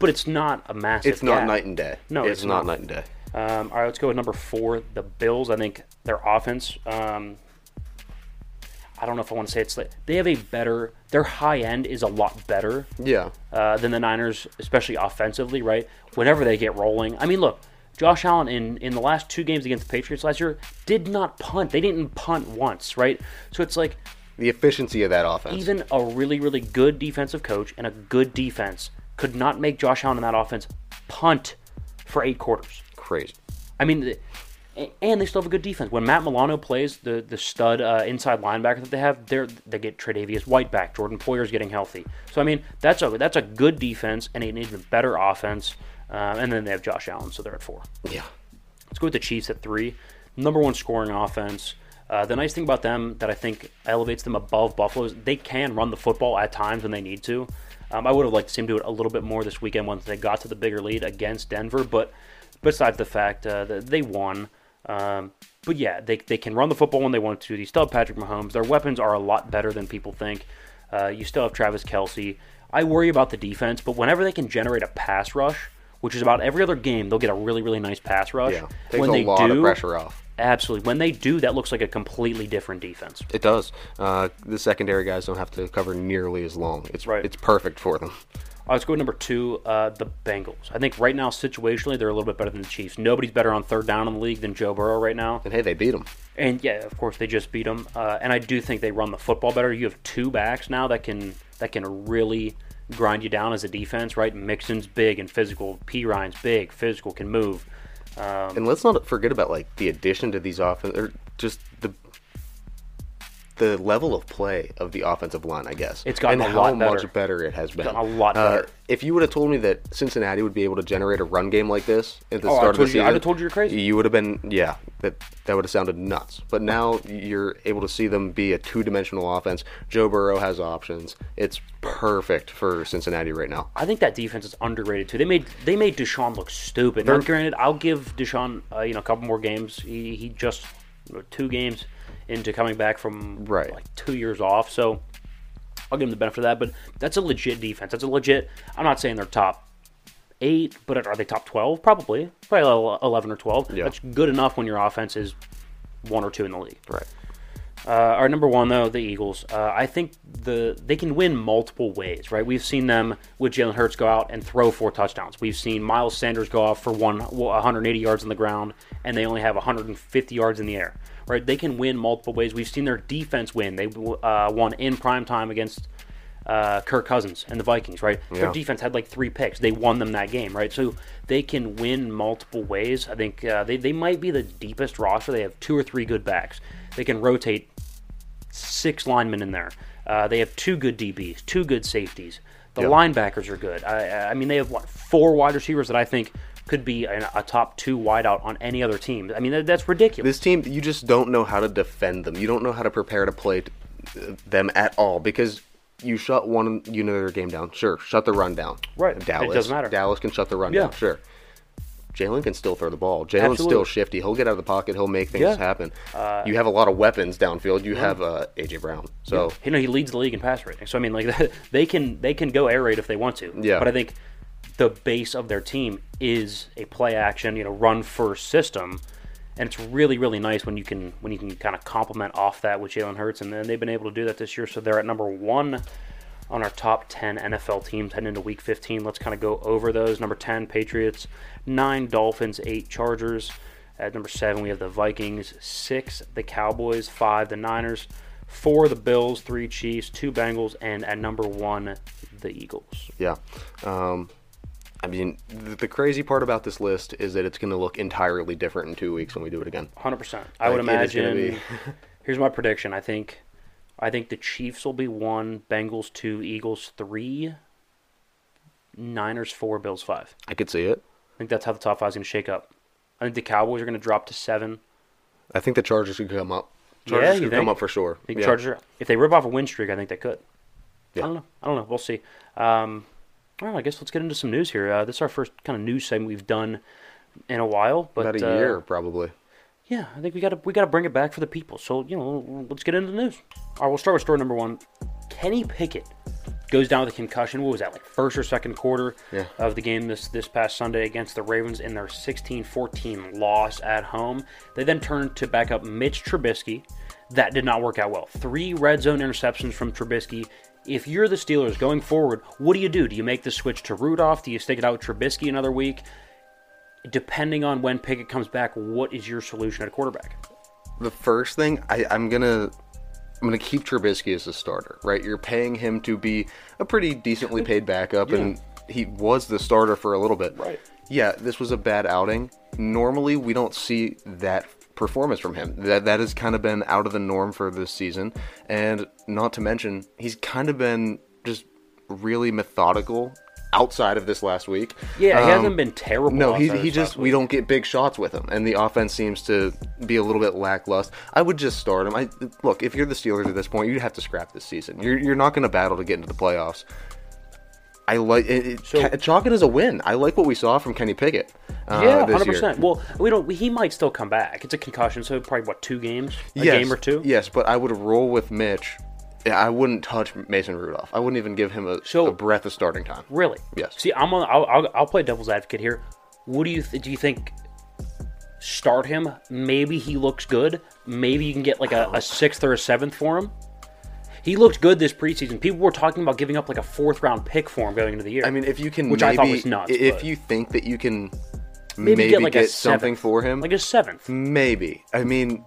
Speaker 3: but it's not a massive.
Speaker 2: it's not
Speaker 3: gap.
Speaker 2: night and day.
Speaker 3: No,
Speaker 2: it's,
Speaker 3: it's
Speaker 2: not
Speaker 3: not.
Speaker 2: night and day.
Speaker 3: Um, all right, let's go with number four, the Bills. I think their offense. Um, I don't know if I want to say it's like they have a better. Their high end is a lot better
Speaker 2: Yeah.
Speaker 3: uh, than the Niners, especially offensively. Right, whenever they get rolling. I mean, look, Josh Allen in in the last two games against the Patriots last year did not punt. They didn't punt once. Right, so it's like
Speaker 2: The efficiency of that offense.
Speaker 3: even a really really good defensive coach and a good defense could not make Josh Allen in that offense punt for eight quarters.
Speaker 2: Crazy.
Speaker 3: I mean, and they still have a good defense. When Matt Milano plays, the the stud uh, inside linebacker that they have, they they get Tre'Davious White back. Jordan Poyer's getting healthy. So I mean, that's a that's a good defense and an even better offense. Uh, and then they have Josh Allen, so they're at four.
Speaker 2: Yeah.
Speaker 3: Let's go with the Chiefs at three. Number one scoring offense. Uh, the nice thing about them that I think elevates them above Buffalo is they can run the football at times when they need to. Um, I would have liked to see them do it a little bit more this weekend once they got to the bigger lead against Denver. But besides the fact uh, that they won, um, but yeah, they, they can run the football when they want to. They still have Patrick Mahomes. Their weapons are a lot better than people think. Uh, you still have Travis Kelce. I worry about the defense, but whenever they can generate a pass rush, which is about every other game, they'll get a really, really nice pass rush.
Speaker 2: Yeah. Takes
Speaker 3: when
Speaker 2: a
Speaker 3: they
Speaker 2: lot
Speaker 3: do,
Speaker 2: of pressure off.
Speaker 3: Absolutely. When they do, that looks like a completely different defense.
Speaker 2: It does. Uh, the secondary guys don't have to cover nearly as long. It's
Speaker 3: Right.
Speaker 2: It's perfect for them.
Speaker 3: Uh, let's go with number two, uh, the Bengals. I think right now, situationally, they're a little bit better than the Chiefs. Nobody's better on third down in the league than Joe Burrow right now.
Speaker 2: And hey, they beat them.
Speaker 3: And yeah, of course, they just beat them. Uh, and I do think they run the football better. You have two backs now that can that can really grind you down as a defense, right? Mixon's big and physical. Perine's big, physical, can move. Um,
Speaker 2: And let's not forget about like the addition to these offense or just the the level of play of the offensive line, I guess.
Speaker 3: It's gotten
Speaker 2: and
Speaker 3: a
Speaker 2: how
Speaker 3: lot better.
Speaker 2: much better it has been.
Speaker 3: gotten a lot
Speaker 2: Uh,
Speaker 3: better.
Speaker 2: if you would have told me that Cincinnati would be able to generate a run game like this at the
Speaker 3: Oh,
Speaker 2: start of the
Speaker 3: told you-
Speaker 2: season,
Speaker 3: I'd have told you you're crazy.
Speaker 2: You would have been, yeah, that that would have sounded nuts. But now you're able to see them be a two-dimensional offense. Joe Burrow has options. It's perfect for Cincinnati right now.
Speaker 3: I think that defense is underrated too. They made they made Deshaun look stupid. Now, granted, I'll give Deshaun uh, you know a couple more games. He, he just two games into coming back from
Speaker 2: Right.
Speaker 3: like two years off, so I'll give him the benefit of that. But that's a legit defense. That's a legit. I'm not saying they're top eight, but are they top twelve? Probably, probably eleven or twelve.
Speaker 2: Yeah.
Speaker 3: That's good enough when your offense is one or two in the league.
Speaker 2: Right.
Speaker 3: Uh, our number one though, the Eagles. Uh, I think the they can win multiple ways, right? We've seen them with Jalen Hurts go out and throw four touchdowns. We've seen Miles Sanders go off for one 180 yards on the ground, and they only have 150 yards in the air, right? They can win multiple ways. We've seen their defense win. They uh, won in prime time against uh, Kirk Cousins and the Vikings, right? Their defense had like three picks. They won them that game, right? So they can win multiple ways. I think uh, they, they might be the deepest roster. They have two or three good backs. They can rotate six linemen in there. Uh, they have two good DBs, two good safeties. The
Speaker 2: Yeah.
Speaker 3: linebackers are good. I, I mean, they have what four wide receivers that I think could be a, a top two wideout on any other team. I mean, that, that's ridiculous.
Speaker 2: This team, you just don't know how to defend them. You don't know how to prepare to play t- them at all because you shut one unit of their game down. Sure, shut the run down.
Speaker 3: Right. It
Speaker 2: Dallas.
Speaker 3: doesn't matter.
Speaker 2: Dallas can shut the run
Speaker 3: Yeah.
Speaker 2: down. Sure. Jalen can still throw the ball. Jalen's still shifty. He'll get out of the pocket. He'll make things
Speaker 3: Yeah.
Speaker 2: happen. you have a lot of weapons downfield. You have uh, AJ Brown. So
Speaker 3: you know he leads the league in pass rating. So I mean, like they can they can go air raid if they want to.
Speaker 2: Yeah.
Speaker 3: But I think the base of their team is a play action, you know, run first system, and it's really really nice when you can when you can kind of complement off that with Jalen Hurts, and then they've been able to do that this year. So they're at number one on our top 10 NFL teams heading into week 15. Let's kind of go over those. Number 10, Patriots. 9, Dolphins. 8, Chargers. At number 7, we have the Vikings. 6, the Cowboys. 5, the Niners. 4, the Bills. 3, Chiefs. 2, Bengals. And at number 1, the Eagles.
Speaker 2: yeah. Um, I mean, the, the crazy part about this list is that it's going to look entirely different in two weeks when we do it again.
Speaker 3: 100%. I would
Speaker 2: Like, gonna
Speaker 3: imagine.
Speaker 2: be-
Speaker 3: here's my prediction. I think. I think the Chiefs will be one, Bengals two, Eagles three, Niners four, Bills five.
Speaker 2: I could see it.
Speaker 3: I think that's how the top five is going to shake up. I think the Cowboys are going to drop to seven.
Speaker 2: I think the Chargers could come up.
Speaker 3: Yeah,
Speaker 2: Chargers
Speaker 3: you
Speaker 2: could come up for sure.
Speaker 3: I think
Speaker 2: Yeah.
Speaker 3: Chargers, if they rip off a win streak, I think they could.
Speaker 2: Yeah.
Speaker 3: I don't know. I don't know. We'll see. Um, well, I guess let's get into some news here. Uh, this is our first kind of news segment we've done in a while, but
Speaker 2: About a
Speaker 3: uh,
Speaker 2: year, probably.
Speaker 3: Yeah, I think we got to we got to bring it back for the people. So you know, let's get into the news. All right, we'll start with story number one. Kenny Pickett goes down with a concussion. What was that like first or second quarter
Speaker 2: Yeah.
Speaker 3: of the game this this past Sunday against the Ravens in their 16-14 loss at home. They then turned to back up Mitch Trubisky. That did not work out well. Three red zone interceptions from Trubisky. If you're the Steelers going forward, what do you do? Do you make the switch to Rudolph? Do you stick it out with Trubisky another week? Depending on when Pickett comes back, what is your solution at quarterback?
Speaker 2: the first thing I, I'm gonna I'm gonna keep Trubisky as a starter, right? You're paying him to be a pretty decently paid backup, and he was the starter for a little bit.
Speaker 3: Right.
Speaker 2: Yeah, this was a bad outing. Normally, we don't see that performance from him. That that has kind of been out of the norm for this season, and not to mention he's kind of been just really methodical outside of this last week.
Speaker 3: Yeah, he
Speaker 2: Um,
Speaker 3: hasn't been terrible.
Speaker 2: no, he, he just we don't get big shots with him, and the offense seems to be a little bit lackluster. I would just start him. I look if you're the Steelers at this point, you'd have to scrap this season. You're you're not going to battle to get into the playoffs. I like it, it,
Speaker 3: So-
Speaker 2: Ca- chalk it as a win. I like what we saw from Kenny Pickett. Uh,
Speaker 3: Yeah, hundred percent. Well, we don't. He might still come back. It's a concussion, so probably what two games, a
Speaker 2: Yes,
Speaker 3: game or two.
Speaker 2: Yes, but I would roll with Mitch. I wouldn't touch Mason Rudolph. I wouldn't even give him a,
Speaker 3: So-
Speaker 2: a breath of starting time.
Speaker 3: Really?
Speaker 2: Yes.
Speaker 3: See, I'm on. I'll, I'll, I'll play devil's advocate here. What do you th- do? You think start him? Maybe he looks good. Maybe you can get like a, a sixth or a seventh for him. He looked good this preseason. People were talking about giving up like a fourth round pick for him going into the year.
Speaker 2: I mean, if you can,
Speaker 3: Which
Speaker 2: maybe,
Speaker 3: I thought was nuts,
Speaker 2: If
Speaker 3: but-
Speaker 2: you think that you can
Speaker 3: maybe,
Speaker 2: maybe,
Speaker 3: get like a
Speaker 2: something
Speaker 3: seventh.
Speaker 2: for him,
Speaker 3: like a seventh.
Speaker 2: Maybe. I mean,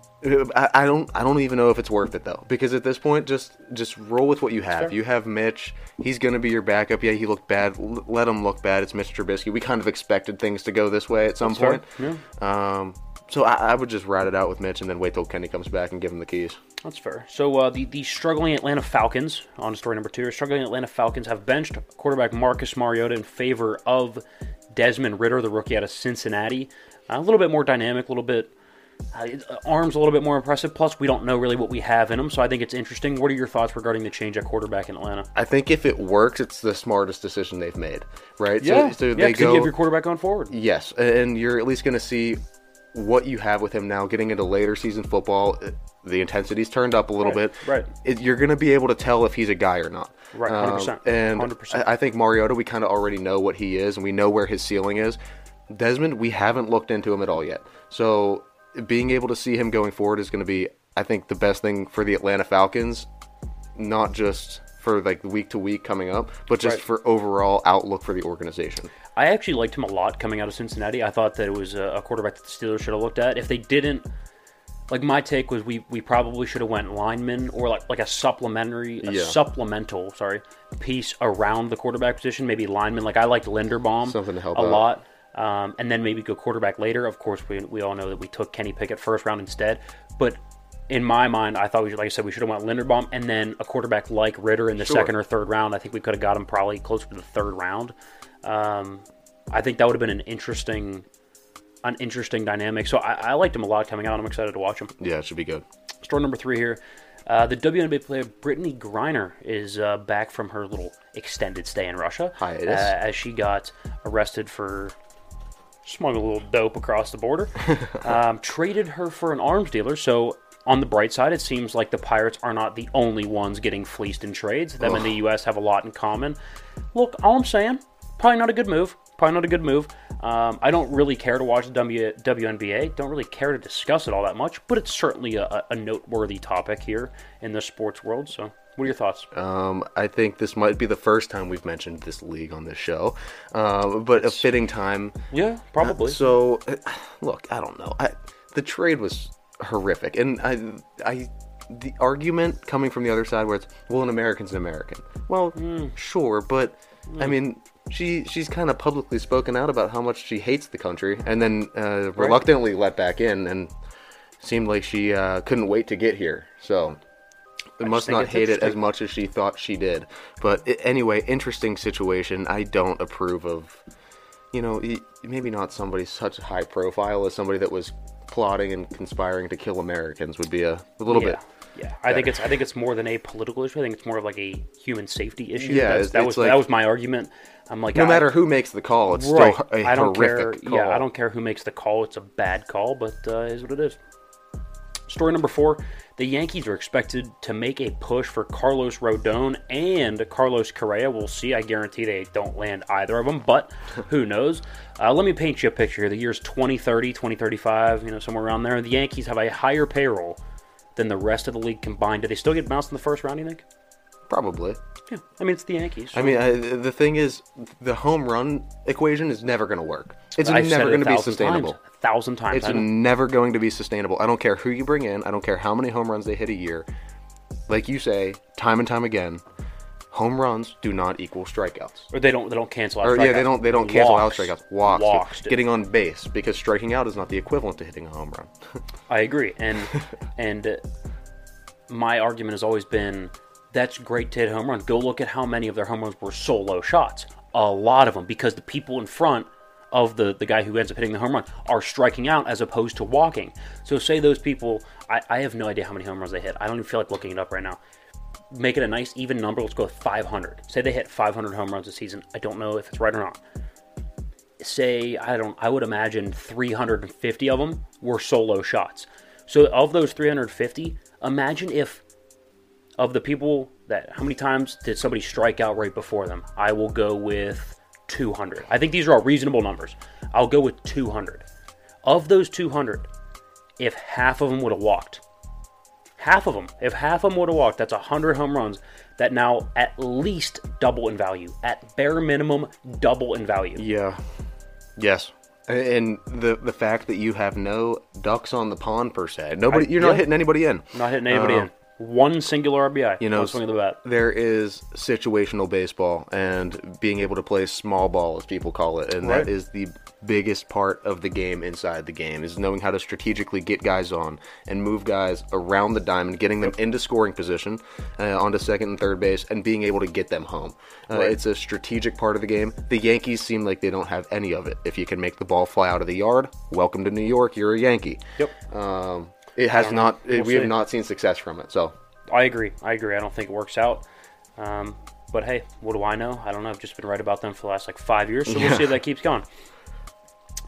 Speaker 2: I, I don't. I don't even know if it's worth it though, because at this point, just just roll with what you have.
Speaker 3: fair.
Speaker 2: You have Mitch. He's going to be your backup. Yeah, he looked bad. L- let him look bad. It's Mitch Trubisky. We kind of expected things to go this way at some
Speaker 3: fair.
Speaker 2: point. Um, so I, I would just ride it out with Mitch and then wait till Kenny comes back and give him the keys.
Speaker 3: That's fair. So uh, the the struggling Atlanta Falcons on story number two. Struggling Atlanta Falcons have benched quarterback Marcus Mariota in favor of Desmond Ridder, the rookie out of Cincinnati. a little bit more dynamic, a little bit uh, arms a little bit more impressive. Plus, we don't know really what we have in him, so I think it's interesting. What are your thoughts regarding the change at quarterback in Atlanta?
Speaker 2: I think if it works, it's the smartest decision they've made, right?
Speaker 3: yeah,
Speaker 2: So, so
Speaker 3: yeah,
Speaker 2: they go.
Speaker 3: you have your quarterback on forward.
Speaker 2: Yes, and you're at least going to see what you have with him now. Getting into later season football, uh, the intensity's turned up a little
Speaker 3: Right,
Speaker 2: bit.
Speaker 3: right.
Speaker 2: It, you're going to be able to tell if he's a guy or not.
Speaker 3: Right, 100%,
Speaker 2: Um, and
Speaker 3: 100%.
Speaker 2: I, I think Mariota, we kind of already know what he is, and we know where his ceiling is. Desmond, we haven't looked into him at all yet. So being able to see him going forward is going to be, I think, the best thing for the Atlanta Falcons, not just for like week to week coming up, but just
Speaker 3: Right.
Speaker 2: for overall outlook for the organization.
Speaker 3: I actually liked him a lot coming out of Cincinnati. I thought that it was a, quarterback that the Steelers should have looked at. If they didn't, like my take was, we we probably should have went lineman or like like a supplementary, a
Speaker 2: Yeah.
Speaker 3: supplemental, sorry, piece around the quarterback position. Maybe lineman. Like I liked Linderbaum
Speaker 2: Something to help
Speaker 3: a
Speaker 2: out.
Speaker 3: lot. Um, and then maybe go quarterback later. Of course, we, we all know that we took Kenny Pickett first round instead. But in my mind, I thought we should, like I said, we should have went Linderbaum and then a quarterback like Ridder in the
Speaker 2: Sure.
Speaker 3: second or third round. I think we could have got him probably closer to the third round. Um, I think that would have been an interesting, an interesting dynamic. So I, I liked him a lot coming out. I'm excited to watch him.
Speaker 2: Yeah, it should be good.
Speaker 3: Story number three here. Uh, the WNBA player Brittney Griner is uh, back from her little extended stay in Russia.
Speaker 2: Hiatus.
Speaker 3: Uh, as she got arrested for smuggling a little dope across the border. um, traded her for an arms dealer. So, on the bright side, it seems like the Pirates are not the only ones getting fleeced in trades. Them and the U.S. have a lot in common. Look, all I'm saying, probably not a good move. Probably not a good move. Um, I don't really care to watch the w- WNBA. Don't really care to discuss it all that much, but it's certainly a, a noteworthy topic here in the sports world. So, what are your thoughts?
Speaker 2: Um, I think this might be the first time we've mentioned this league on this show, um, but a fitting time.
Speaker 3: yeah, probably.
Speaker 2: So, uh, look, I don't know. I, the trade was horrific, and I, I, the argument coming from the other side where it's, well, an American's an American. Well,
Speaker 3: Hmm.
Speaker 2: sure, but I mean, she she's kind of publicly spoken out about how much she hates the country, and then uh, reluctantly let back in, and seemed like she uh, couldn't wait to get here. So. It must not hate it as much as she thought she did. But i anyway, interesting situation. I don't approve of you know, maybe not somebody such high profile as somebody that was plotting and conspiring to kill Americans would be a, a little
Speaker 3: yeah.
Speaker 2: bit.
Speaker 3: Yeah, I think it's I think it's more than a political issue. I think it's more of like a human safety issue.
Speaker 2: Yeah,
Speaker 3: That's, that was
Speaker 2: like-
Speaker 3: that was my argument. I'm like,
Speaker 2: No
Speaker 3: I-
Speaker 2: matter who makes the call, it's
Speaker 3: right.
Speaker 2: still a
Speaker 3: I don't care.
Speaker 2: call.
Speaker 3: Yeah, I don't care who makes the call. It's a bad call, but uh, is what it is. Story number four: The Yankees are expected to make a push for Carlos Rodon and Carlos Correa. We'll see. I guarantee they don't land either of them, but who knows? Uh, let me paint you a picture here. The year's 2030, 2035, you know, somewhere around there. The Yankees have a higher payroll than the rest of the league combined. Do they still get bounced in the first round? You think?
Speaker 2: Probably.
Speaker 3: Yeah, I mean it's the Yankees.
Speaker 2: I mean, I, the thing is, the home run equation is never going to work. It's
Speaker 3: I've
Speaker 2: never
Speaker 3: it
Speaker 2: going to be sustainable.
Speaker 3: Times, a thousand times.
Speaker 2: It's never going to be sustainable. I don't care who you bring in. I don't care how many home runs they hit a year. Like you say, time and time again, home runs do not equal strikeouts.
Speaker 3: or they don't. They don't cancel out.
Speaker 2: Or yeah, they don't. They don't cancel
Speaker 3: Walks.
Speaker 2: out strikeouts. Walks.
Speaker 3: Walks. dude.
Speaker 2: Getting on base because striking out is not the equivalent to hitting a home run.
Speaker 3: I agree, and and my argument has always been that's great to hit home runs. Go look at how many of their home runs were solo shots. A lot of them, because the people in front of the the guy who ends up hitting the home run are striking out as opposed to walking. So say those people, I, I have no idea how many home runs they hit. I don't even feel like looking it up right now. Make it a nice even number. Let's go with 500. Say they hit 500 home runs a season. I don't know if it's right or not say I don't I would imagine 350 of them were solo shots. So of those 350, imagine if of the people that how many times did somebody strike out right before them? I will go with 200. I think these are all reasonable numbers. I'll go with 200. Of those 200, if half of them would have walked, half of them, if half of them would have walked, that's 100 home runs that now at least double in value. At bare minimum, double in value.
Speaker 2: yeah. Yes. And the the fact that you have no ducks on the pond per se, nobody,
Speaker 3: I-
Speaker 2: you're not hitting anybody in.
Speaker 3: Not hitting anybody
Speaker 2: Uh,
Speaker 3: in. One singular RBI.
Speaker 2: You know,
Speaker 3: swing of the bat.
Speaker 2: there is situational baseball and being able to play small ball, as people call it, and
Speaker 3: Right.
Speaker 2: that is the biggest part of the game inside the game is knowing how to strategically get guys on and move guys around the diamond, getting them into scoring position, uh, onto second and third base, and being able to get them home. Uh,
Speaker 3: Right.
Speaker 2: It's a strategic part of the game. The Yankees seem like they don't have any of it. If you can make the ball fly out of the yard, welcome to New York. You're a Yankee.
Speaker 3: Yep.
Speaker 2: Um, it has
Speaker 3: don't We'll
Speaker 2: we have not seen success from it. So.
Speaker 3: I agree. I agree. I don't think it works out. Um, but hey, what do I know? I don't know. I've just been right about them for the last like five years, so we'll see if that keeps going.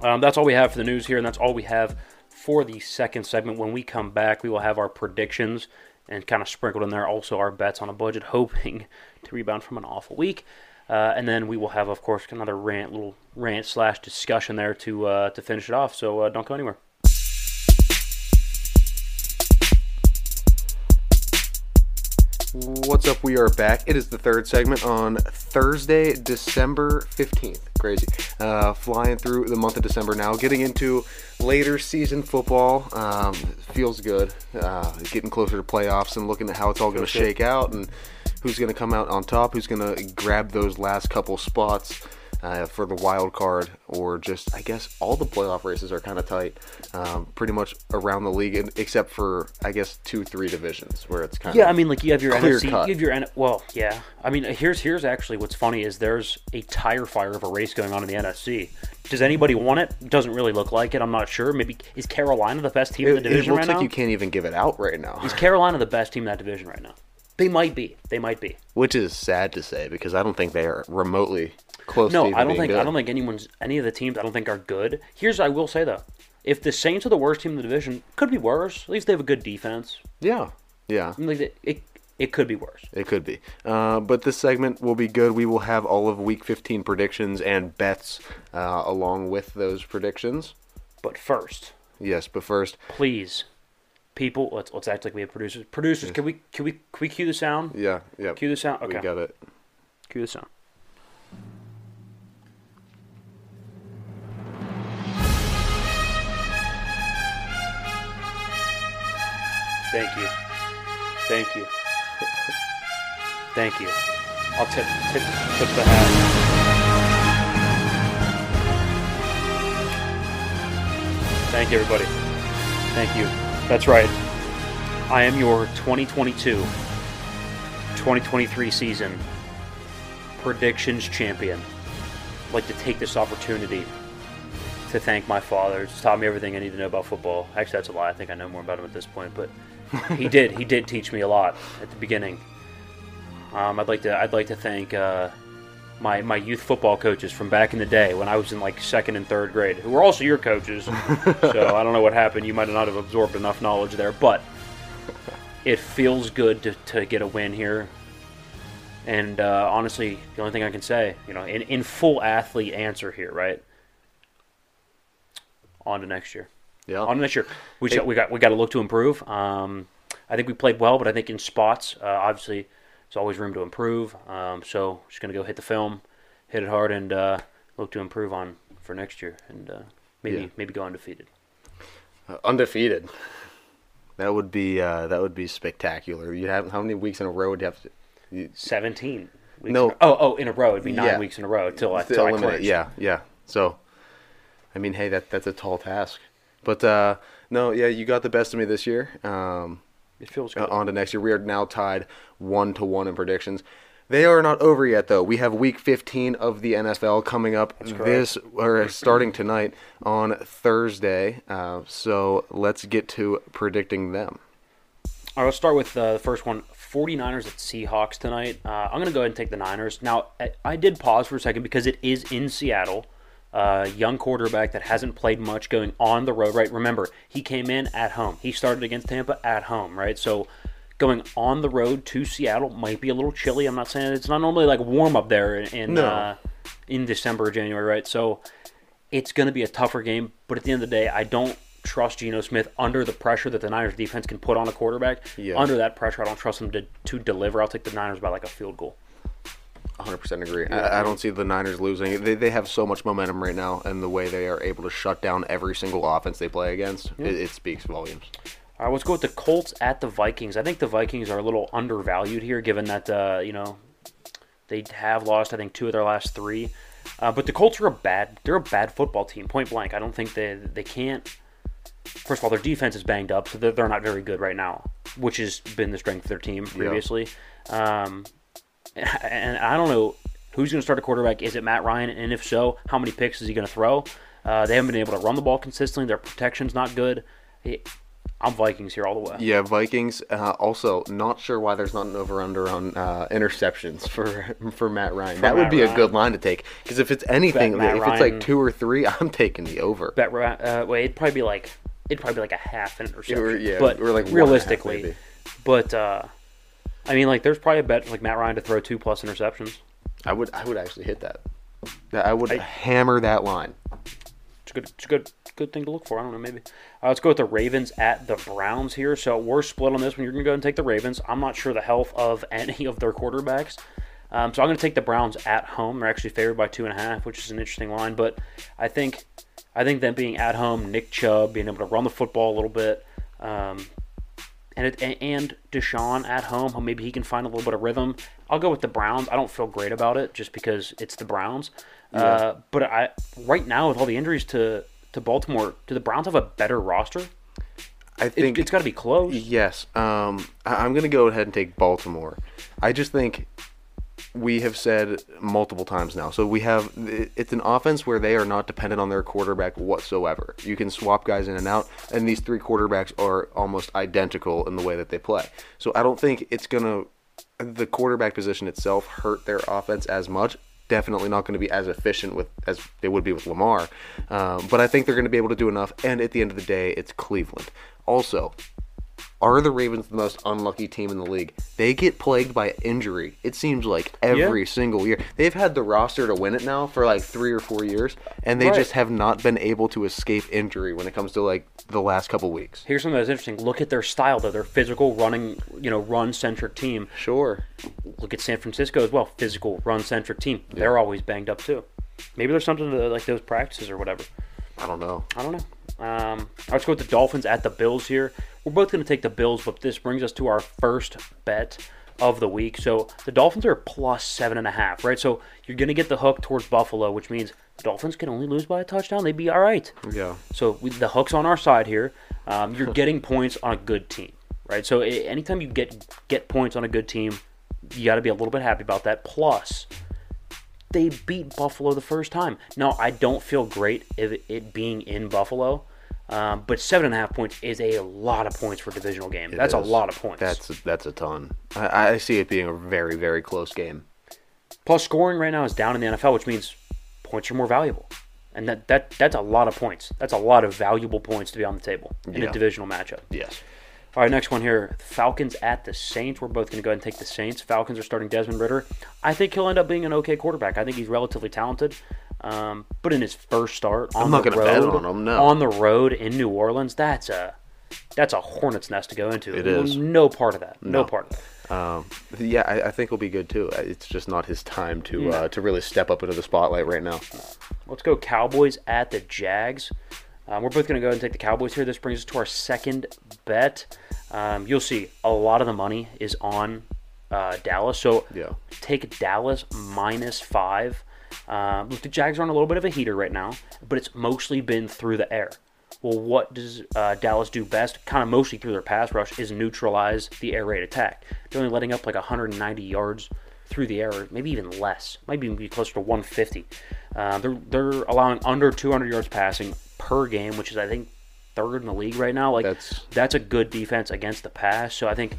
Speaker 3: Um, that's all we have for the news here, and that's all we have for the second segment. When we come back, we will have our predictions and kind of sprinkled in there also our bets on a budget, hoping to rebound from an awful week. Uh, and then we will have, of course, another rant, little rant slash discussion there to uh, to finish it off. So uh, don't go anywhere.
Speaker 2: What's up? We are back. It is the third segment on Thursday, December 15th. Crazy. Uh, flying through the month of December now, getting into later season football. Um, feels good. Uh, getting closer to playoffs and looking at how it's all going to shake out and who's going to come out on top, who's going to grab those last couple spots. Uh, for the wild card, or just I guess all the playoff races are kind of tight, um, pretty much around the league, except for I guess two, three divisions where it's kind of Yeah,
Speaker 3: I mean, like you have your NFC,
Speaker 2: cut.
Speaker 3: you have your N- well, yeah. I mean, here's here's actually what's funny is there's a tire fire of a race going on in the NFC. Does anybody want it? Doesn't really look like it. I'm not sure. Maybe is Carolina the best team in the
Speaker 2: It, it looks
Speaker 3: right
Speaker 2: like
Speaker 3: now?
Speaker 2: you can't even give it out right now,
Speaker 3: Is Carolina the best team in that division right now? They might be. They might be.
Speaker 2: which is sad to say because I don't think they are remotely close. to
Speaker 3: No, I don't think
Speaker 2: good.
Speaker 3: I don't think anyone's any of the teams I don't think are good. Here's I will say though, if the Saints are the worst team in the division, could be worse. At least they have a good defense.
Speaker 2: Yeah, yeah,
Speaker 3: I mean, like it, it, it could be worse.
Speaker 2: it could be. Uh, but this segment will be good. We will have all of Week 15 predictions and bets uh, along with those predictions.
Speaker 3: But first,
Speaker 2: Yes, but first,
Speaker 3: please, people, let's let's act like we have producers. Producers, can we can we can we cue the sound?
Speaker 2: yeah, yeah,
Speaker 3: Cue the sound. Okay,
Speaker 2: we got it.
Speaker 3: cue the sound. Thank you. Thank you. Thank you. I'll tip tip tip the hat. Thank you, everybody. Thank you. That's right. I am your 2022 2023 season predictions champion. I'd like to take this opportunity to thank my father. He's taught me everything I need to know about football. Actually, that's a lie. I think I know more about him at this point, but he did. He did teach me a lot at the beginning. Um, I'd like to. I'd like to thank uh, my my youth football coaches from back in the day when I was in like second and third grade, who were also your coaches. so I don't know what happened. You might not have absorbed enough knowledge there, but it feels good to, to get a win here. And uh, honestly, the only thing I can say, you know, in, in full athlete answer here, right? On to next year.
Speaker 2: Yeah,
Speaker 3: On to next year. We, sh- we got we got to look to improve. Um, I think we played well, but I think in spots, uh, obviously, there's always room to improve. Um, so just gonna go hit the film, hit it hard, and uh, look to improve on for next year, and uh, maybe
Speaker 2: Yeah.
Speaker 3: maybe go undefeated.
Speaker 2: Uh, undefeated. That would be uh, that would be spectacular. You have how many weeks in a row would you have to? You,
Speaker 3: Seventeen. Weeks
Speaker 2: No.
Speaker 3: a- oh, oh, in a row. It'd be nine
Speaker 2: Yeah.
Speaker 3: weeks in a row till I, till I
Speaker 2: yeah, yeah. So, I mean, hey, that that's a tall task. But uh, no, yeah, you got the best of me this year. Um,
Speaker 3: It feels
Speaker 2: uh,
Speaker 3: good.
Speaker 2: on to next year. We are now tied one to one in predictions. They are not over yet, though. We have Week 15 of the NFL coming up this or starting tonight on Thursday. Uh, so let's get to predicting them.
Speaker 3: All right, let's start with uh, the first one 49ers at Seahawks tonight. Uh, I'm going to go ahead and take the Niners. Now, I, I did pause for a second because it is in Seattle. Uh, young quarterback that hasn't played much going on the road, right? Remember, he came in at home. He started against Tampa at home, right? So going on the road to Seattle might be a little chilly. I'm not saying it's not normally like warm up there in in,
Speaker 2: No.
Speaker 3: uh, in December or January, right? So it's going to be a tougher game. But at the end of the day, I don't trust Geno Smith under the pressure that the Niners defense can put on a quarterback.
Speaker 2: Yeah.
Speaker 3: Under that pressure, I don't trust him to, to deliver. I'll take the Niners by like a field goal.
Speaker 2: 100% agree. I, I don't see the Niners losing. They, they have so much momentum right now, and the way they are able to shut down every single offense they play against, it, it speaks volumes.
Speaker 3: All right, let's go with the Colts at the Vikings. I think the Vikings are a little undervalued here, given that uh, you know they have lost. I think two of their last three. Uh, but the Colts are a bad. They're a bad football team, point blank. I don't think they they can't. First of all, their defense is banged up, so they're, they're not very good right now, which has been the strength of their team previously. Um, and I don't know who's going to start a quarterback. Is it Matt Ryan? And if so, how many picks is he going to throw? Uh, they haven't been able to run the ball consistently. Their protection's not good. I'm Vikings here all the way.
Speaker 2: Yeah, Vikings. Uh, also, not sure why there's not an over under on uh, interceptions for for Matt Ryan. that would
Speaker 3: Matt
Speaker 2: be a good line to take because if it's anything, if it's like two or three, I'm taking the over.
Speaker 3: Bet uh, wait, it'd probably be like it'd probably be like a half interception.
Speaker 2: Or- yeah,
Speaker 3: but
Speaker 2: or like one and a half,
Speaker 3: realistically, but uh, I mean, like there's probably a bet like Matt Ryan to throw two plus interceptions.
Speaker 2: I would I would actually hit that. I would hammer that line.
Speaker 3: It's a good, it's a good, good thing to look for. I don't know, maybe. Uh, let's go with the Ravens at the Browns here. So we're split on this one. You're going to go and take the Ravens. I'm not sure the health of any of their quarterbacks. Um, so I'm going to take the Browns at home. They're actually favored by two and a half, which is an interesting line. But I think, I think them being at home, Nick Chubb being able to run the football a little bit, um, and it, and Deshaun at home, maybe he can find a little bit of rhythm. I'll go with the Browns. I don't feel great about it just because it's the Browns. Uh, but I right now with all the injuries to to Baltimore, do the Browns have a better roster?
Speaker 2: I
Speaker 3: It,
Speaker 2: think
Speaker 3: it's got to be close.
Speaker 2: Yes. Um, I- I'm going to go ahead and take Baltimore. I just think we have said multiple times now. So we have it's an offense where they are not dependent on their quarterback whatsoever. You can swap guys in and out, and these three quarterbacks are almost identical in the way that they play. So I don't think it's to the quarterback position itself hurt their offense as much. Definitely not going to be as efficient with as they would be with Lamar, um, but I think they're going to be able to do enough. And at the end of the day, it's Cleveland. Also, are the Ravens the most unlucky team in the league? They get plagued by injury. It seems like every
Speaker 3: Yeah.
Speaker 2: single year. They've had the roster to win it now for like three or four years, and they
Speaker 3: Right.
Speaker 2: just have not been able to escape injury when it comes to like the last couple weeks.
Speaker 3: Here's something that's interesting. Look at their style, though. They're physical, running, you know, run centric team.
Speaker 2: Sure.
Speaker 3: Look at San Francisco as well. Physical, run centric team. They're always banged up too. Maybe there's something to like those practices or whatever.
Speaker 2: I don't know.
Speaker 3: I don't know. Um, let's go with the Dolphins at the Bills here. We're both going to take the Bills, but this brings us to our first bet of the week. So the Dolphins are plus seven and a half, right? So you're going to get the hook towards Buffalo, which means Dolphins can only lose by a touchdown. They'd be all right.
Speaker 2: Yeah.
Speaker 3: So we, the hook's on our side here. Um, you're getting points on a good team, right? So anytime you get get points on a good team, you got to be a little bit happy about that. Plus, they beat Buffalo the first time. Now I don't feel great if it, it being in Buffalo, um, but seven and a half points is a lot of points for a divisional game.
Speaker 2: It
Speaker 3: That's a lot of points.
Speaker 2: That's that's a ton. I, I see it being a very very close game.
Speaker 3: Plus, scoring right now is down in the NFL, which means points are more valuable, and that, that that's a lot of points. That's a lot of valuable points to be on the table in
Speaker 2: Yeah.
Speaker 3: a divisional matchup.
Speaker 2: Yes.
Speaker 3: All right, next one here. Falcons at the Saints. We're both going to go ahead and take the Saints. Falcons are starting Desmond Ridder. I think he'll end up being an okay quarterback. I think he's relatively talented. Um, but in his first start on
Speaker 2: I'm not
Speaker 3: the
Speaker 2: gonna bet
Speaker 3: road,
Speaker 2: on him, no.
Speaker 3: on the road in New Orleans, that's a that's a hornet's nest to go into.
Speaker 2: It is.
Speaker 3: no part of that. No,
Speaker 2: No.
Speaker 3: part of that.
Speaker 2: Um, yeah, I, I think he'll be good too. Uh, It's just not his time to
Speaker 3: No.
Speaker 2: uh, to really step up into the spotlight right now.
Speaker 3: Let's go Cowboys at the Jags. Um, we're both going to go ahead and take the Cowboys here. This brings us to our second bet. Um, you'll see a lot of the money is on uh, Dallas. So
Speaker 2: Yeah.
Speaker 3: take Dallas minus five. Um, look, the Jags are on a little bit of a heater right now, but it's mostly been through the air. Well, what does uh, Dallas do best? Kind of mostly through their pass rush is neutralize the air raid attack. They're only letting up like 190 yards through the air, maybe even less. Might even be closer to 150. Uh, they're they're allowing under 200 yards passing per game, which is I think third in the league right now. Like
Speaker 2: That's-
Speaker 3: that's a good defense against the pass. So I think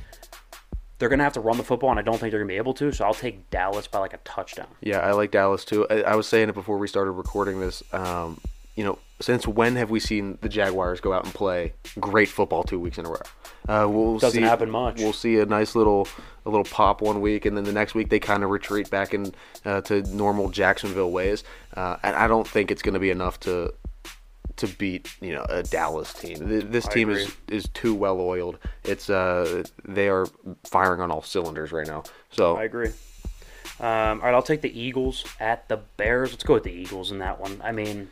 Speaker 3: they're going to have to run the football, and I don't think they're going to be able to. So I'll take Dallas by like a touchdown.
Speaker 2: Yeah, I like Dallas too. I, I was saying it before we started recording this. Um, you know, since when have we seen the Jaguars go out and play great football two weeks in a row? Uh, we'll
Speaker 3: Doesn't
Speaker 2: see,
Speaker 3: happen much.
Speaker 2: We'll see a nice little a little pop one week, and then the next week they kind of retreat back in uh, to normal Jacksonville ways. Uh, and I don't think it's going to be enough to to beat you know a Dallas team. This team is is too well oiled. It's uh they are firing on all cylinders right now. So
Speaker 3: I agree. Um, all right, I'll take the Eagles at the Bears. Let's go with the Eagles in that one. I mean,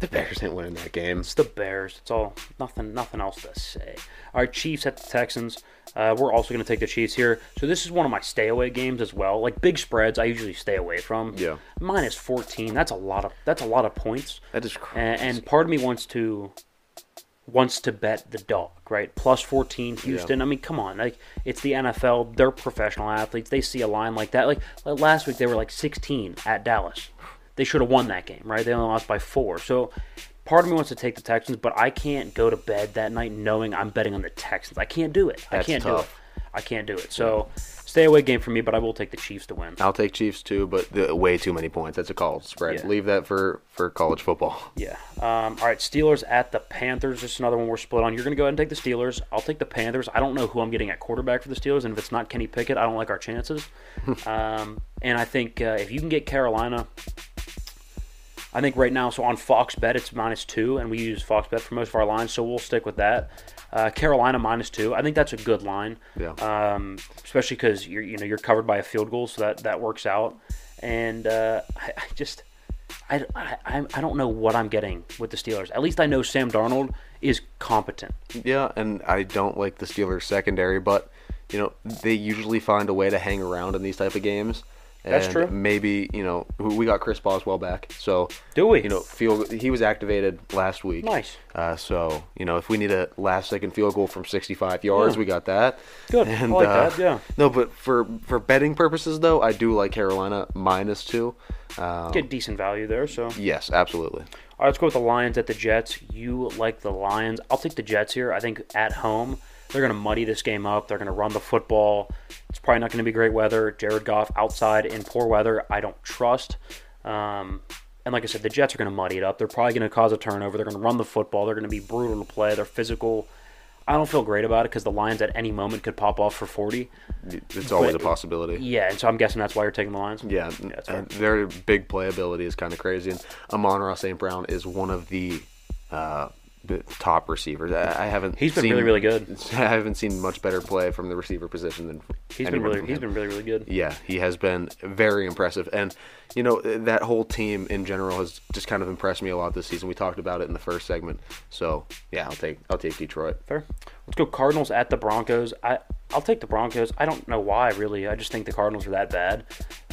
Speaker 2: the Bears ain't winning that game.
Speaker 3: it's the Bears. It's all nothing. Nothing else to say. All right, Chiefs at the Texans. Uh, we're also going to take the Chiefs here. So this is one of my stay away games as well. Like big spreads, I usually stay away from.
Speaker 2: Yeah.
Speaker 3: Minus fourteen. That's a lot of. That's a lot of points.
Speaker 2: That is crazy.
Speaker 3: And, and part of me wants to wants to bet the dog, right? Plus 14 Houston. I mean, come on. Like it's the NFL. They're professional athletes. They see a line like that. Like, like last week they were like 16 at Dallas. They should have won that game, right? They only lost by 4. So part of me wants to take the Texans, but I can't go to bed that night knowing I'm betting on the Texans. I can't do it. I
Speaker 2: That's
Speaker 3: can't
Speaker 2: tough.
Speaker 3: do it. I can't do it. So stay away game for me, but I will take the Chiefs to win.
Speaker 2: I'll take Chiefs too, but the, way too many points. That's a college spread.
Speaker 3: Yeah.
Speaker 2: Leave that for for college football.
Speaker 3: Yeah. Um, all right, Steelers at the Panthers. Just another one we're split on. You're going to go ahead and take the Steelers. I'll take the Panthers. I don't know who I'm getting at quarterback for the Steelers, and if it's not Kenny Pickett, I don't like our chances. um, and I think uh, if you can get Carolina, I think right now, so on Fox Bet, it's minus two, and we use Fox Bet for most of our lines, so we'll stick with that. Uh, Carolina minus two. I think that's a good line.
Speaker 2: Yeah.
Speaker 3: Um, especially because you're you know you're covered by a field goal, so that that works out. And uh, I, I just I, I I don't know what I'm getting with the Steelers. At least I know Sam Darnold is competent.
Speaker 2: Yeah, and I don't like the Steelers secondary, but you know they usually find a way to hang around in these type of games.
Speaker 3: That's
Speaker 2: And
Speaker 3: true.
Speaker 2: Maybe you know we got Chris Boswell back, so
Speaker 3: Do we?
Speaker 2: You know, field he was activated last week.
Speaker 3: Nice.
Speaker 2: Uh, so you know, if we need a last second field goal from 65 yards,
Speaker 3: Yeah.
Speaker 2: we got that.
Speaker 3: Good. I like that, yeah.
Speaker 2: No, but for for betting purposes though, I do like Carolina minus two. Um,
Speaker 3: Get decent value there. So
Speaker 2: yes, absolutely.
Speaker 3: All right, let's go with the Lions at the Jets. You like the Lions? I'll take the Jets here. I think at home they're going to muddy this game up. They're going to run the football. It's probably not going to be great weather. Jared Goff outside in poor weather. I don't trust. Um, and like I said, the Jets are going to muddy it up. They're probably going to cause a turnover. They're going to run the football. They're going to be brutal to play. They're physical. I don't feel great about it because the Lions at any moment could pop off for 40.
Speaker 2: It's always a possibility.
Speaker 3: Yeah, and so I'm guessing that's why you're taking the Lions.
Speaker 2: Yeah,
Speaker 3: that's
Speaker 2: and their big playability is kind of crazy. And Amon-Ra St. Brown is one of the uh, the top receivers. I, I haven't.
Speaker 3: He's been
Speaker 2: seen-
Speaker 3: really, really good.
Speaker 2: I haven't seen much better play from the receiver position than
Speaker 3: He's been really, he's been really, really good.
Speaker 2: Yeah, he has been very impressive, and you know that whole team in general has just kind of impressed me a lot this season. We talked about it in the first segment, so yeah, I'll take I'll take Detroit.
Speaker 3: Fair. Let's go Cardinals at the Broncos. I I'll take the Broncos. I don't know why really. I just think the Cardinals are that bad.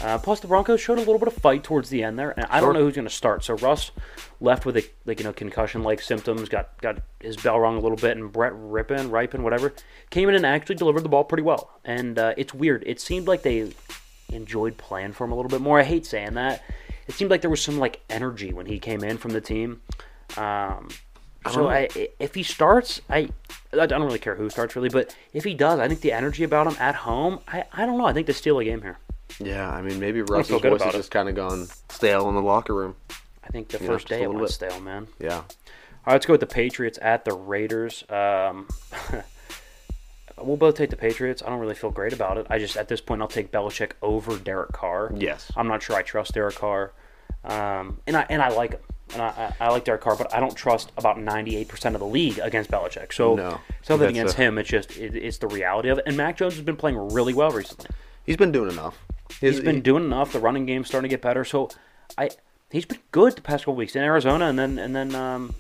Speaker 3: Uh, plus the Broncos showed a little bit of fight towards the end there, and I don't know who's going to start. So Russ left with a like you know concussion like symptoms, got got his bell rung a little bit, and Brett Rippin, Ripon, whatever, came in and actually delivered the ball pretty well. And uh, it's weird. It seemed like they enjoyed playing for him a little bit more. I hate saying that. It seemed like there was some like energy when he came in from the team. Um, so I, if he starts, I I don't really care who starts really, but if he does, I think the energy about him at home, I, I don't know. I think they steal a game here.
Speaker 2: Yeah, I mean maybe Russ's voice has
Speaker 3: it.
Speaker 2: just kind of gone stale in the locker room.
Speaker 3: I think the
Speaker 2: Yeah,
Speaker 3: first
Speaker 2: a
Speaker 3: day it went
Speaker 2: bit.
Speaker 3: stale, man.
Speaker 2: Yeah,
Speaker 3: All right, let's go with the Patriots at the Raiders. Um, we'll both take the Patriots. I don't really feel great about it. I just at this point I'll take Belichick over Derek Carr.
Speaker 2: Yes.
Speaker 3: I'm not sure I trust Derek Carr, um, and I and I like him. And I, I, I like Derek Carr, but I don't trust about 98% of the league against Belichick. So
Speaker 2: No. That's
Speaker 3: against
Speaker 2: a-
Speaker 3: him. It's just it, it's the reality of it. And Mac Jones has been playing really well recently.
Speaker 2: He's been doing enough. His-
Speaker 3: He's been
Speaker 2: he-
Speaker 3: doing enough. The running game's starting to get better. So I he's been good the past couple weeks in Arizona, and then and then um,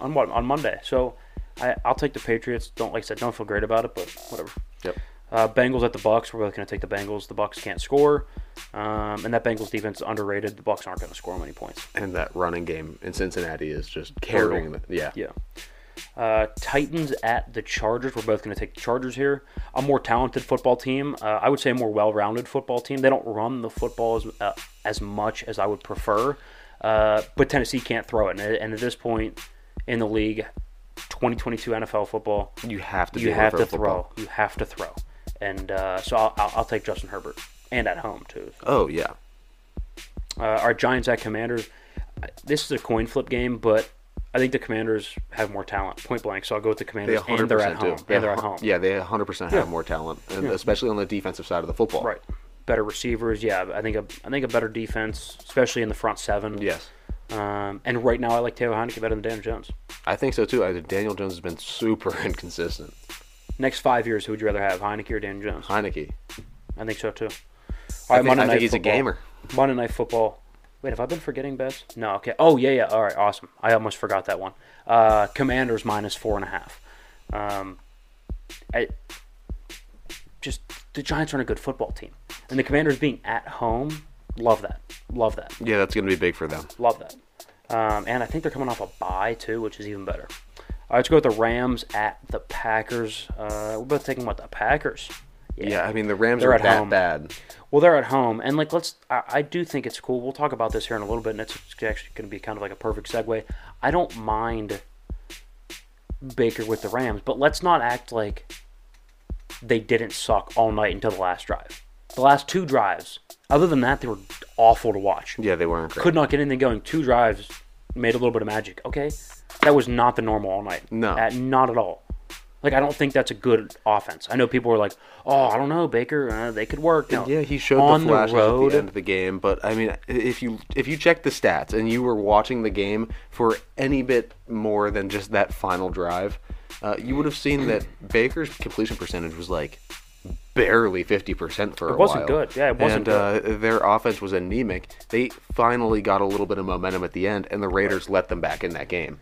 Speaker 3: on what on Monday. So I, I'll take the Patriots. Don't like I said, don't feel great about it, but whatever.
Speaker 2: Yep.
Speaker 3: Uh, Bengals at the Bucks. We're both going to take the Bengals. The Bucks can't score, um, and that Bengals defense is underrated. The Bucks aren't going to score many points.
Speaker 2: and that running game in Cincinnati is just carrying. The, yeah.
Speaker 3: Yeah. Uh, Titans at the Chargers. We're both going to take the Chargers here. A more talented football team. Uh, I would say a more well-rounded football team. They don't run the football as uh, as much as I would prefer, uh, but Tennessee can't throw it. And, and at this point in the league, 2022 NFL football,
Speaker 2: You have to.
Speaker 3: you have to
Speaker 2: throw
Speaker 3: throw.
Speaker 2: football.
Speaker 3: You have to throw. And uh, so I'll, I'll, I'll take Justin Herbert, and at home too.
Speaker 2: Oh yeah.
Speaker 3: Uh, our Giants at Commanders. This is a coin flip game, but I think the Commanders have more talent, point blank. So I'll go with the
Speaker 2: They
Speaker 3: Commanders,
Speaker 2: 100%
Speaker 3: and they're at home. And they're at home.
Speaker 2: Yeah, they 100% have more talent, and especially on the defensive side of the football.
Speaker 3: Right. Better receivers. Yeah, I think a, I think a better defense, especially in the front seven.
Speaker 2: Yes.
Speaker 3: Um, and right now, I like Taylor Heinicke better than Daniel Jones.
Speaker 2: I think so too. I, Daniel Jones has been super inconsistent.
Speaker 3: Next five years, who would you rather have, Heinicke or Dan Jones?
Speaker 2: Heinicke.
Speaker 3: I think so too. All
Speaker 2: I think,
Speaker 3: Monday
Speaker 2: I
Speaker 3: Night
Speaker 2: think he's
Speaker 3: Football.
Speaker 2: a gamer.
Speaker 3: Monday Night Football. Wait, have I been forgetting bets? No. Okay. Oh yeah, yeah. All right, awesome. I almost forgot that one. Uh, Commanders minus four and a half. Um, I just the Giants aren't a good football team, and the Commanders being at home, love that. Love that.
Speaker 2: Yeah, that's going to be big for them.
Speaker 3: Love that. Um, and I think they're coming off a bye too, which is even better. All right, let's go with the Rams at the Packers. Uh, we're both taking what the Packers.
Speaker 2: Yeah, I mean the Rams
Speaker 3: They're
Speaker 2: are
Speaker 3: at
Speaker 2: that
Speaker 3: home.
Speaker 2: bad.
Speaker 3: Well, they're at home, and like let's. I, I do think it's cool. We'll talk about this here in a little bit, and it's actually going to be kind of like a perfect segue. I don't mind Baker with the Rams, but let's not act like they didn't suck all night until the last drive. The last two drives, other than that, they were awful to watch.
Speaker 2: Yeah, they weren't great.
Speaker 3: Could not get anything going. Two drives made a little bit of magic. Okay, that was not the normal all night.
Speaker 2: No.
Speaker 3: Uh, not at all. Like I don't think that's a good offense. I know people are like, "Oh, I don't know, Baker. Uh, they could work." No.
Speaker 2: Yeah, he showed
Speaker 3: on
Speaker 2: the flashes
Speaker 3: road.
Speaker 2: at the end of the game, but I mean, if you if you check the stats and you were watching the game for any bit more than just that final drive, uh, you would have seen that Baker's completion percentage was like barely fifty percent for a
Speaker 3: It wasn't
Speaker 2: while.
Speaker 3: good. Yeah, it wasn't
Speaker 2: and Uh, their offense was anemic. They finally got a little bit of momentum at the end, and the Raiders let them back in that game.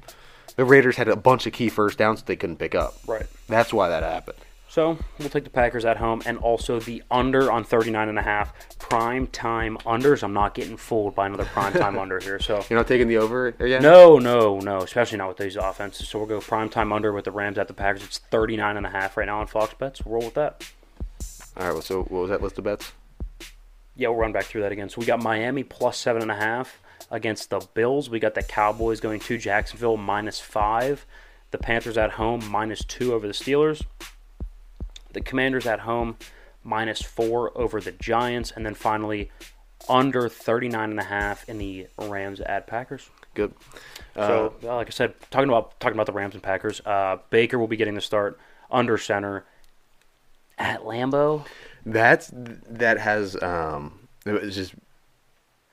Speaker 2: The Raiders had a bunch of key first downs that they couldn't pick up.
Speaker 3: Right.
Speaker 2: That's why that happened.
Speaker 3: So we'll take the Packers at home, and also the under on 39 and a half prime time unders. I'm not getting fooled by another prime time under here. So
Speaker 2: You're not taking the over again?
Speaker 3: no, no, no, especially not with these offenses. So we'll go prime time under with the Rams at the Packers. It's 39 and a half right now on Fox Bets. We'll roll with that.
Speaker 2: All right. Well, so what was that list of bets?
Speaker 3: Yeah, we'll run back through that again. So we got Miami plus seven and a half against the Bills. We got the Cowboys going to Jacksonville minus five. The Panthers at home minus two over the Steelers. The Commanders at home minus four over the Giants. And then finally under 39 and a half in the Rams at Packers.
Speaker 2: Good.
Speaker 3: So, like I said, talking about talking about the Rams and Packers, uh, Baker will be getting the start under center at Lambeau.
Speaker 2: That's that has um, it's just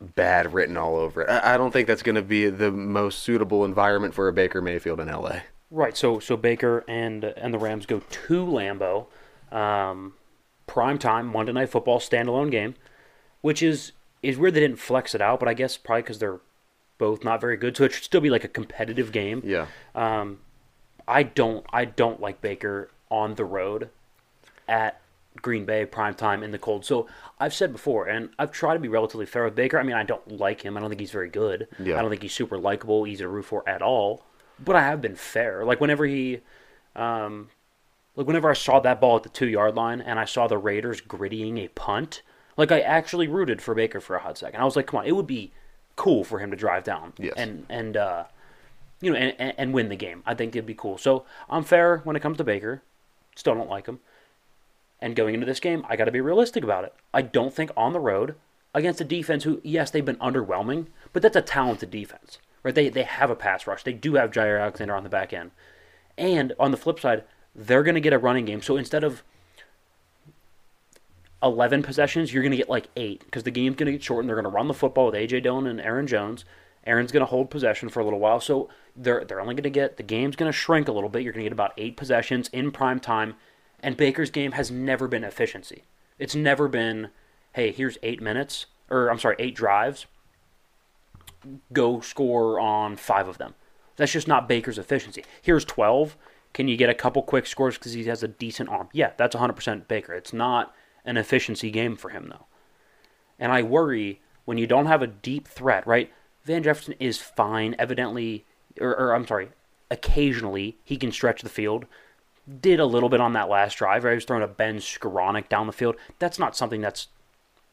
Speaker 2: bad written all over it. I, I don't think that's going to be the most suitable environment for a Baker Mayfield in LA.
Speaker 3: Right. So so Baker and and the Rams go to Lambeau, um, prime time Monday Night Football standalone game, which is is weird they didn't flex it out, but I guess probably because they're both not very good, so it should still be like a competitive game.
Speaker 2: Yeah.
Speaker 3: I don't I don't like Baker on the road at Green Bay prime time in the cold. So I've said before, and I've tried to be relatively fair with Baker. I mean, I don't like him. I don't think he's very good.
Speaker 2: Yeah.
Speaker 3: I don't think he's super likable, easy to root for at all. But I have been fair. Like whenever he, um, like whenever I saw that ball at the two yard line and I saw the Raiders grittying a punt, like I actually rooted for Baker for a hot second. I was like, come on, it would be cool for him to drive down
Speaker 2: Yes.
Speaker 3: and and uh, you know and, and, and win the game. I think it'd be cool. So I'm fair when it comes to Baker. Still don't like him. And going into this game, I got to be realistic about it. I don't think on the road against a defense who, yes, they've been underwhelming, but that's a talented defense, right? They they have a pass rush. They do have Jaire Alexander on the back end, and on the flip side, they're going to get a running game. So instead of 11 possessions, you're going to get like eight because the game's going to get shortened. They're going to run the football with A.J. Dillon and Aaron Jones, Aaron's going to hold possession for a little while, so they're they're only going to get the game's going to shrink a little bit. You're going to get about eight possessions in prime time, and Baker's game has never been efficiency. It's never been, hey, here's eight minutes, or I'm sorry, eight drives. Go score on five of them. That's just not Baker's efficiency. Here's 12. Can you get a couple quick scores because he has a decent arm? Yeah, that's 100% Baker. It's not an efficiency game for him, though. And I worry when you don't have a deep threat, right? Van Jefferson is fine, evidently, or, or I'm sorry, occasionally he can stretch the field. Did a little bit on that last drive. He was throwing a Ben Skowronek down the field. That's not something that's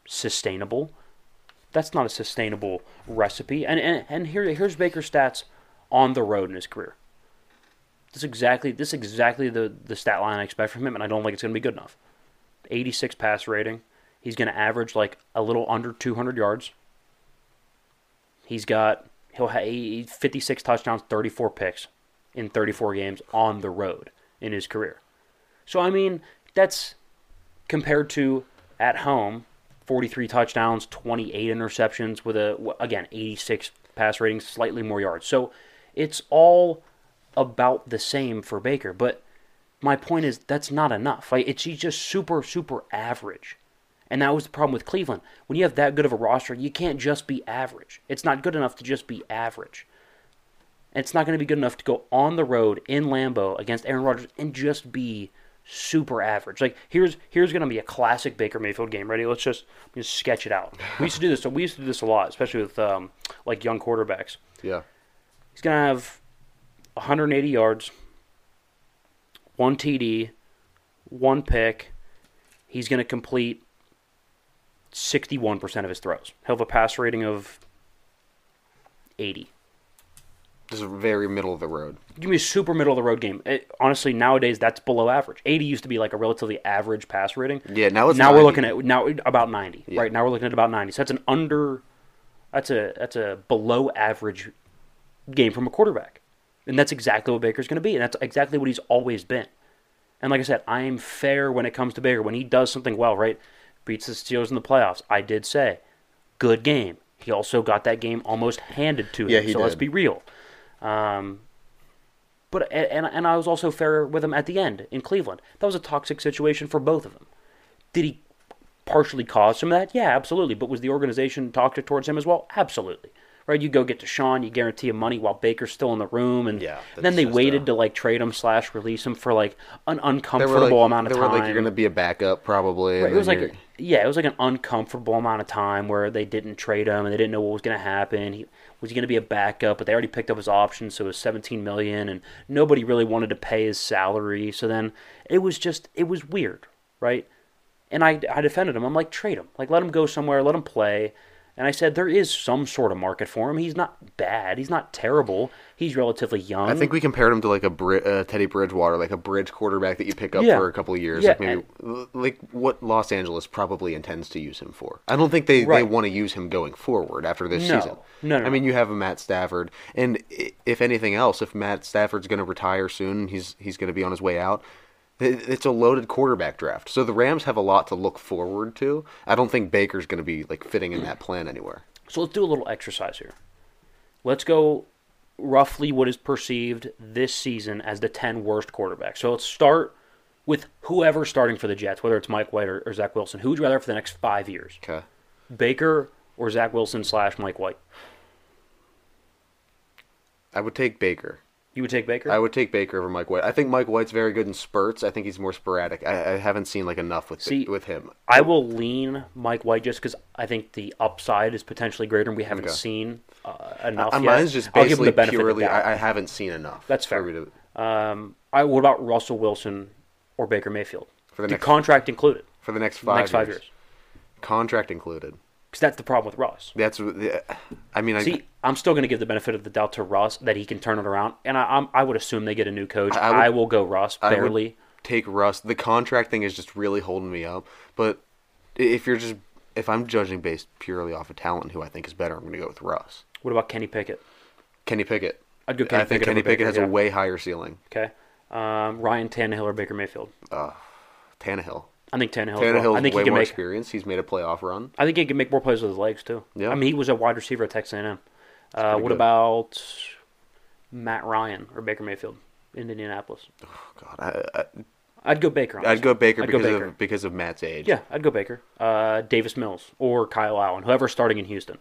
Speaker 3: sustainable. That's not a sustainable recipe. And and, and here here's Baker's stats on the road in his career. This is exactly this is exactly the the stat line I expect from him, and I don't think it's going to be good enough. 86 pass rating. He's going to average like a little under 200 yards. He's got he'll have 56 touchdowns, 34 picks in 34 games on the road in his career. So I mean, that's compared to at home, 43 touchdowns, 28 interceptions with a again 86 pass rating, slightly more yards. So it's all about the same for Baker, but my point is that's not enough. Like it's he's just super super average. And that was the problem with Cleveland. When you have that good of a roster, you can't just be average. It's not good enough to just be average. And it's not going to be good enough to go on the road in Lambeau against Aaron Rodgers and just be super average. Like here's here's going to be a classic Baker Mayfield game. Ready? Let's just just sketch it out. We used to do this. So we used to do this a lot, especially with um, like young quarterbacks.
Speaker 2: Yeah.
Speaker 3: He's going to have 180 yards, one TD, one pick. He's going to complete 61% of his throws. He'll have a pass rating of 80.
Speaker 2: This is very middle of the road.
Speaker 3: Give me a super middle of the road game. It, honestly, nowadays that's below average. 80 used to be like a relatively average pass rating.
Speaker 2: Yeah, now it's
Speaker 3: now we're looking at now about 90.
Speaker 2: Yeah.
Speaker 3: Right now we're looking at about 90. So that's an under that's a that's a below average game from a quarterback. And that's exactly what Baker's going to be, and that's exactly what he's always been. And like I said, I am fair when it comes to Baker. When he does something well, right? Beats the Steelers in the playoffs. I did say, good game. He also got that game almost handed to him.
Speaker 2: Yeah, he
Speaker 3: so let's be real. Um, but and and I was also fair with him at the end in Cleveland. That was a toxic situation for both of them. Did he partially cause some of that? Yeah, absolutely. But was the organization toxic towards him as well? Absolutely. Right? You go get Deshaun, you guarantee him money while Baker's still in the room, and
Speaker 2: Yeah,
Speaker 3: then they waited
Speaker 2: uh,
Speaker 3: to like trade him slash release him for like an uncomfortable
Speaker 2: like,
Speaker 3: amount of time.
Speaker 2: like, you're going to be a backup probably.
Speaker 3: Right, it was like yeah, it was like an uncomfortable amount of time where they didn't trade him and they didn't know what was going to happen. He was going to be a backup, but they already picked up his option, so it was 17 million, and nobody really wanted to pay his salary. So then it was just it was weird, right? And I I defended him. I'm like trade him, like let him go somewhere, let him play. And I said there is some sort of market for him. He's not bad. He's not terrible. He's relatively young.
Speaker 2: I think we compared him to like a Bri- uh, Teddy Bridgewater, like a bridge quarterback that you pick up
Speaker 3: Yeah.
Speaker 2: for a couple of years,
Speaker 3: Yeah,
Speaker 2: like maybe like what Los Angeles probably intends to use him for. I don't think they, they want to use him going forward after this
Speaker 3: No.
Speaker 2: season.
Speaker 3: No, no,
Speaker 2: I mean, you have a Matt Stafford, and if anything else, if Matt Stafford's going to retire soon, he's he's going to be on his way out. It- It's a loaded quarterback draft, so the Rams have a lot to look forward to. I don't think Baker's going to be like fitting in that plan anywhere.
Speaker 3: So let's do a little exercise here. Let's go roughly what is perceived this season as the 10 worst quarterbacks. So let's start with whoever's starting for the Jets, whether it's Mike White or, or Zach Wilson. Who would you rather for the next five years?
Speaker 2: Okay.
Speaker 3: Baker or Zach Wilson slash Mike White?
Speaker 2: I would take Baker.
Speaker 3: You would take Baker?
Speaker 2: I would take Baker over Mike White. I think Mike White's very good in spurts. I think he's more sporadic. I, I haven't seen like enough with
Speaker 3: See,
Speaker 2: with him.
Speaker 3: I will lean Mike White just because I think the upside is potentially greater and we haven't
Speaker 2: Okay.
Speaker 3: seen uh, enough
Speaker 2: Uh,
Speaker 3: yet.
Speaker 2: mine's just basically
Speaker 3: the
Speaker 2: purely.
Speaker 3: of the doubt.
Speaker 2: I, I haven't seen enough.
Speaker 3: That's fair.
Speaker 2: to-
Speaker 3: Um, I, what about Russell Wilson or Baker Mayfield?
Speaker 2: For the
Speaker 3: the
Speaker 2: next-
Speaker 3: contract included.
Speaker 2: for the next five
Speaker 3: next five
Speaker 2: years.
Speaker 3: years.
Speaker 2: contract included.
Speaker 3: Because that's the problem with Russ.
Speaker 2: That's. I mean, I,
Speaker 3: See, I'm still going to give the benefit of the doubt to Russ that he can turn it around, and I, I'm, I would assume they get a new coach.
Speaker 2: I
Speaker 3: I, will go
Speaker 2: would
Speaker 3: barely.
Speaker 2: take Russ. The contract thing is just really holding me up. But if you're just if I'm judging based purely off of talent, who I think is better, I'm going to go with Russ.
Speaker 3: What about Kenny Pickett?
Speaker 2: Kenny Pickett.
Speaker 3: I'd go Kenny
Speaker 2: I think
Speaker 3: Pickett
Speaker 2: Kenny Pickett has
Speaker 3: yeah.
Speaker 2: a way higher ceiling.
Speaker 3: Okay, um, Ryan Tannehill or Baker Mayfield?
Speaker 2: Uh, Tannehill.
Speaker 3: I think Tannehill.
Speaker 2: Tannehill's
Speaker 3: I think
Speaker 2: way
Speaker 3: he can
Speaker 2: more
Speaker 3: make.
Speaker 2: experience. He's made a playoff run.
Speaker 3: I think he can make more plays with his legs too.
Speaker 2: Yeah.
Speaker 3: I mean, he was a wide receiver at Texas A&M. Uh, what
Speaker 2: good.
Speaker 3: about Matt Ryan or Baker Mayfield in Indianapolis?
Speaker 2: Oh, God, I, I,
Speaker 3: I'd go Baker. On
Speaker 2: I'd go. Baker
Speaker 3: I'd go
Speaker 2: because
Speaker 3: Baker.
Speaker 2: of because of Matt's age.
Speaker 3: Yeah, I'd go Baker. Uh, Davis Mills or Kyle Allen, whoever's starting in Houston.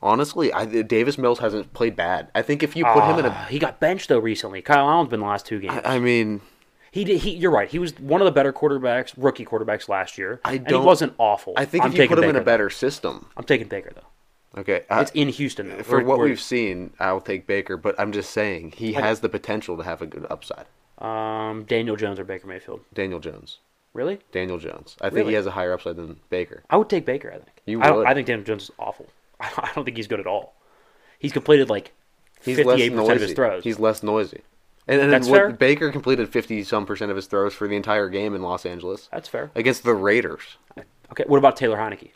Speaker 2: Honestly, I, Davis Mills hasn't played bad. I think if you put him in
Speaker 3: Ah,
Speaker 2: a,
Speaker 3: he got benched though recently. Kyle Allen's been the last two games.
Speaker 2: I I mean,
Speaker 3: he did. He, you're right. He was one of the better quarterbacks, rookie quarterbacks last year.
Speaker 2: I don't-
Speaker 3: he wasn't awful.
Speaker 2: I think
Speaker 3: I'm
Speaker 2: if you put him in a better system.
Speaker 3: I'm taking Baker though.
Speaker 2: okay. I-
Speaker 3: It's in Houston though.
Speaker 2: for
Speaker 3: We're-
Speaker 2: what
Speaker 3: we're-
Speaker 2: we've seen, I'll take Baker. But I'm just saying he has the potential to have a good upside.
Speaker 3: um, Daniel Jones or Baker Mayfield.
Speaker 2: Daniel Jones.
Speaker 3: Really?
Speaker 2: Daniel Jones. I think
Speaker 3: Really?
Speaker 2: he has a higher upside than Baker.
Speaker 3: I would take Baker. I think.
Speaker 2: You
Speaker 3: I,
Speaker 2: would.
Speaker 3: I think Daniel Jones is awful. I don't think he's good at all. He's completed like
Speaker 2: He's less
Speaker 3: 58%
Speaker 2: noisy.
Speaker 3: of his throws.
Speaker 2: He's less noisy. And, and
Speaker 3: That's
Speaker 2: what-
Speaker 3: fair.
Speaker 2: Baker completed fifty some percent of his throws for the entire game in Los Angeles
Speaker 3: That's fair.
Speaker 2: against the Raiders.
Speaker 3: Okay. What about Taylor Heinicke?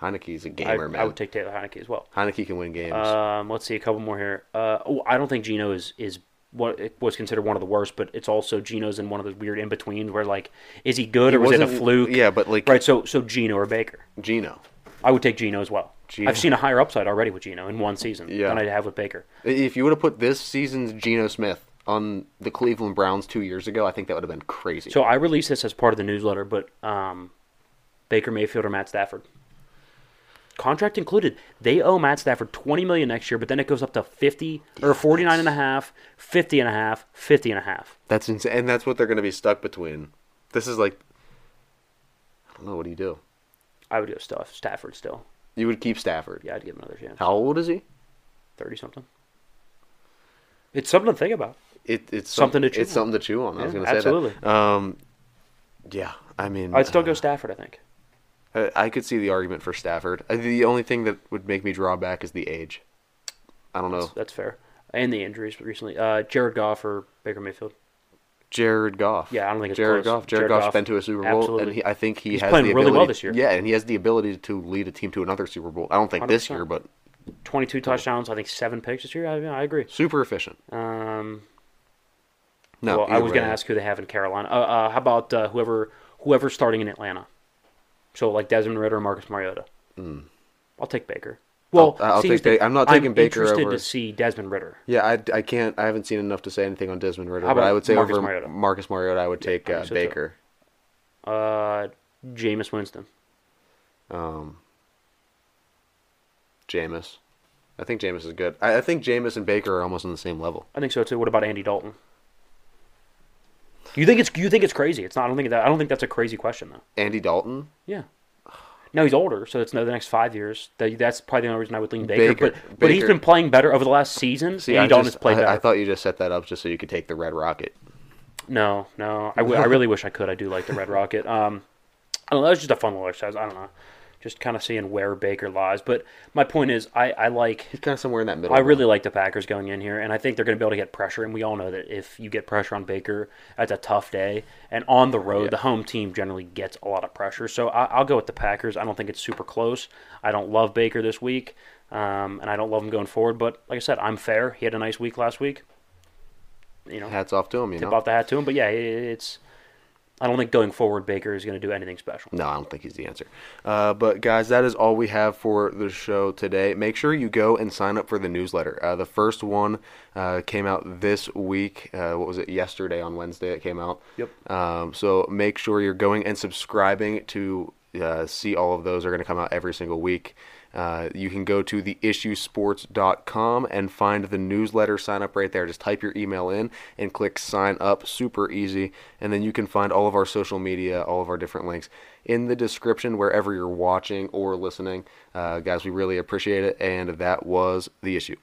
Speaker 2: Heinicke's a
Speaker 3: I,
Speaker 2: gamer, man.
Speaker 3: I would take Taylor Heinicke as well.
Speaker 2: Heinicke can win games.
Speaker 3: Um, let's see a couple more here. Uh, oh, I don't think Geno is is what was considered one of the worst, but it's also Geno's in one of those weird in betweens where like, is he good
Speaker 2: He
Speaker 3: or was it a
Speaker 2: wasn't-
Speaker 3: fluke?
Speaker 2: yeah, but, like-
Speaker 3: right. So so Geno or Baker.
Speaker 2: Geno.
Speaker 3: I would take Geno as well.
Speaker 2: Geno.
Speaker 3: I've seen a higher upside already with Geno in one season
Speaker 2: Yeah.
Speaker 3: than I have with Baker.
Speaker 2: If you would have put this season's Geno Smith on the Cleveland Browns two years ago, I think that would have been crazy.
Speaker 3: So I released this as part of the newsletter, but um, Baker Mayfield or Matt Stafford. Contract included. They owe Matt Stafford 20 million next year, but then it goes up to 50 or 49 and a half, 50 and a half, 50 and a half.
Speaker 2: that's insane, and that's what they're going to be stuck between. This is like, I don't know. What do you do?
Speaker 3: I would go stuff Stafford still.
Speaker 2: You would keep Stafford.
Speaker 3: Yeah, I'd give him another chance.
Speaker 2: How old is he?
Speaker 3: 30 something. It's something to think about.
Speaker 2: It, it's
Speaker 3: Something to chew
Speaker 2: It's
Speaker 3: on.
Speaker 2: something to chew on. I was going to say
Speaker 3: absolutely.
Speaker 2: that. Um, yeah, I mean,
Speaker 3: I'd still go Stafford, I think.
Speaker 2: I, I could see the argument for Stafford. Uh, The only thing that would make me draw back is the age. I don't know.
Speaker 3: That's, that's fair. And the injuries recently. Uh, Jared Goff or Baker Mayfield.
Speaker 2: Jared Goff.
Speaker 3: Yeah, I don't think it's
Speaker 2: Jared
Speaker 3: close.
Speaker 2: Goff. Jared,
Speaker 3: Jared
Speaker 2: Goff's
Speaker 3: Goff,
Speaker 2: been to a Super Bowl,
Speaker 3: absolutely.
Speaker 2: and he, I think he
Speaker 3: He's
Speaker 2: has
Speaker 3: playing
Speaker 2: the
Speaker 3: really
Speaker 2: ability.
Speaker 3: well this year.
Speaker 2: Yeah, and he has the ability to lead a team to another Super Bowl. I don't think this
Speaker 3: 100%.
Speaker 2: year, but
Speaker 3: 22 touchdowns, I think seven picks this year. I, I agree.
Speaker 2: super efficient.
Speaker 3: Um,
Speaker 2: No,
Speaker 3: well, I was going to ask who they have in Carolina. Uh, uh, how about uh, whoever whoever's starting in Atlanta? So like Desmond Ridder or Marcus Mariota. I'll take Baker. Well.
Speaker 2: I'll
Speaker 3: see,
Speaker 2: take Ba- I'm not taking Baker
Speaker 3: interested
Speaker 2: over-
Speaker 3: to see Desmond Ridder.
Speaker 2: Yeah, I, I can't. I haven't seen enough to say anything on Desmond
Speaker 3: Ridder,
Speaker 2: but I would say
Speaker 3: Marcus
Speaker 2: over
Speaker 3: Mariota?
Speaker 2: Marcus Mariota, I would take uh,
Speaker 3: so.
Speaker 2: Baker.
Speaker 3: Uh, Jameis Winston.
Speaker 2: Um, Jameis. I think Jameis is good. I, I think Jameis and Baker are almost on the same level.
Speaker 3: I think so too. What about Andy Dalton? You think it's you think it's crazy? It's not. I don't think that. I don't think that's a crazy question though.
Speaker 2: Andy Dalton.
Speaker 3: Yeah. No, he's older, so it's no the next five years. That, that's probably the only reason I would lean Baker.
Speaker 2: Baker-
Speaker 3: but but he's been playing better over the last season.
Speaker 2: See,
Speaker 3: Andy
Speaker 2: I, just,
Speaker 3: played
Speaker 2: I,
Speaker 3: better.
Speaker 2: I thought you just set that up just so you could take the Red Rocket.
Speaker 3: No, no. I, w- I really wish I could. I do like the Red Rocket. Um, I don't know. That was just a fun little exercise. I don't know. Just kind of seeing where Baker lies. But my point is, I, I like.
Speaker 2: He's kind of somewhere in that middle.
Speaker 3: I really like the Packers going in here, and I think they're going to be able to get pressure. And we all know that if you get pressure on Baker, that's a tough day. And on the road,
Speaker 2: Yeah.
Speaker 3: the home team generally gets a lot of pressure. So I, I'll go with the Packers. I don't think it's super close. I don't love Baker this week, um, and I don't love him going forward. But like I said, I'm fair. He had a nice week last week. You know,
Speaker 2: Hats off to him. You
Speaker 3: tip
Speaker 2: know.
Speaker 3: off the hat to him. But yeah, it, it's. I don't think going forward Baker is going to do anything special.
Speaker 2: No, I don't think he's the answer. Uh, but guys, that is all we have for the show today. Make sure you go and sign up for the newsletter. Uh, the first one uh, came out this week. Uh, what was it? Yesterday on Wednesday it came out.
Speaker 3: Yep.
Speaker 2: Um, so make sure you're going and subscribing to uh, see all of those. They're going to come out every single week. Uh, you can go to theissuesports.com and find the newsletter sign up right there. Just type your email in and click sign up. Super easy. And then you can find all of our social media, all of our different links in the description wherever you're watching or listening. Uh, guys, we really appreciate it. And that was the issue.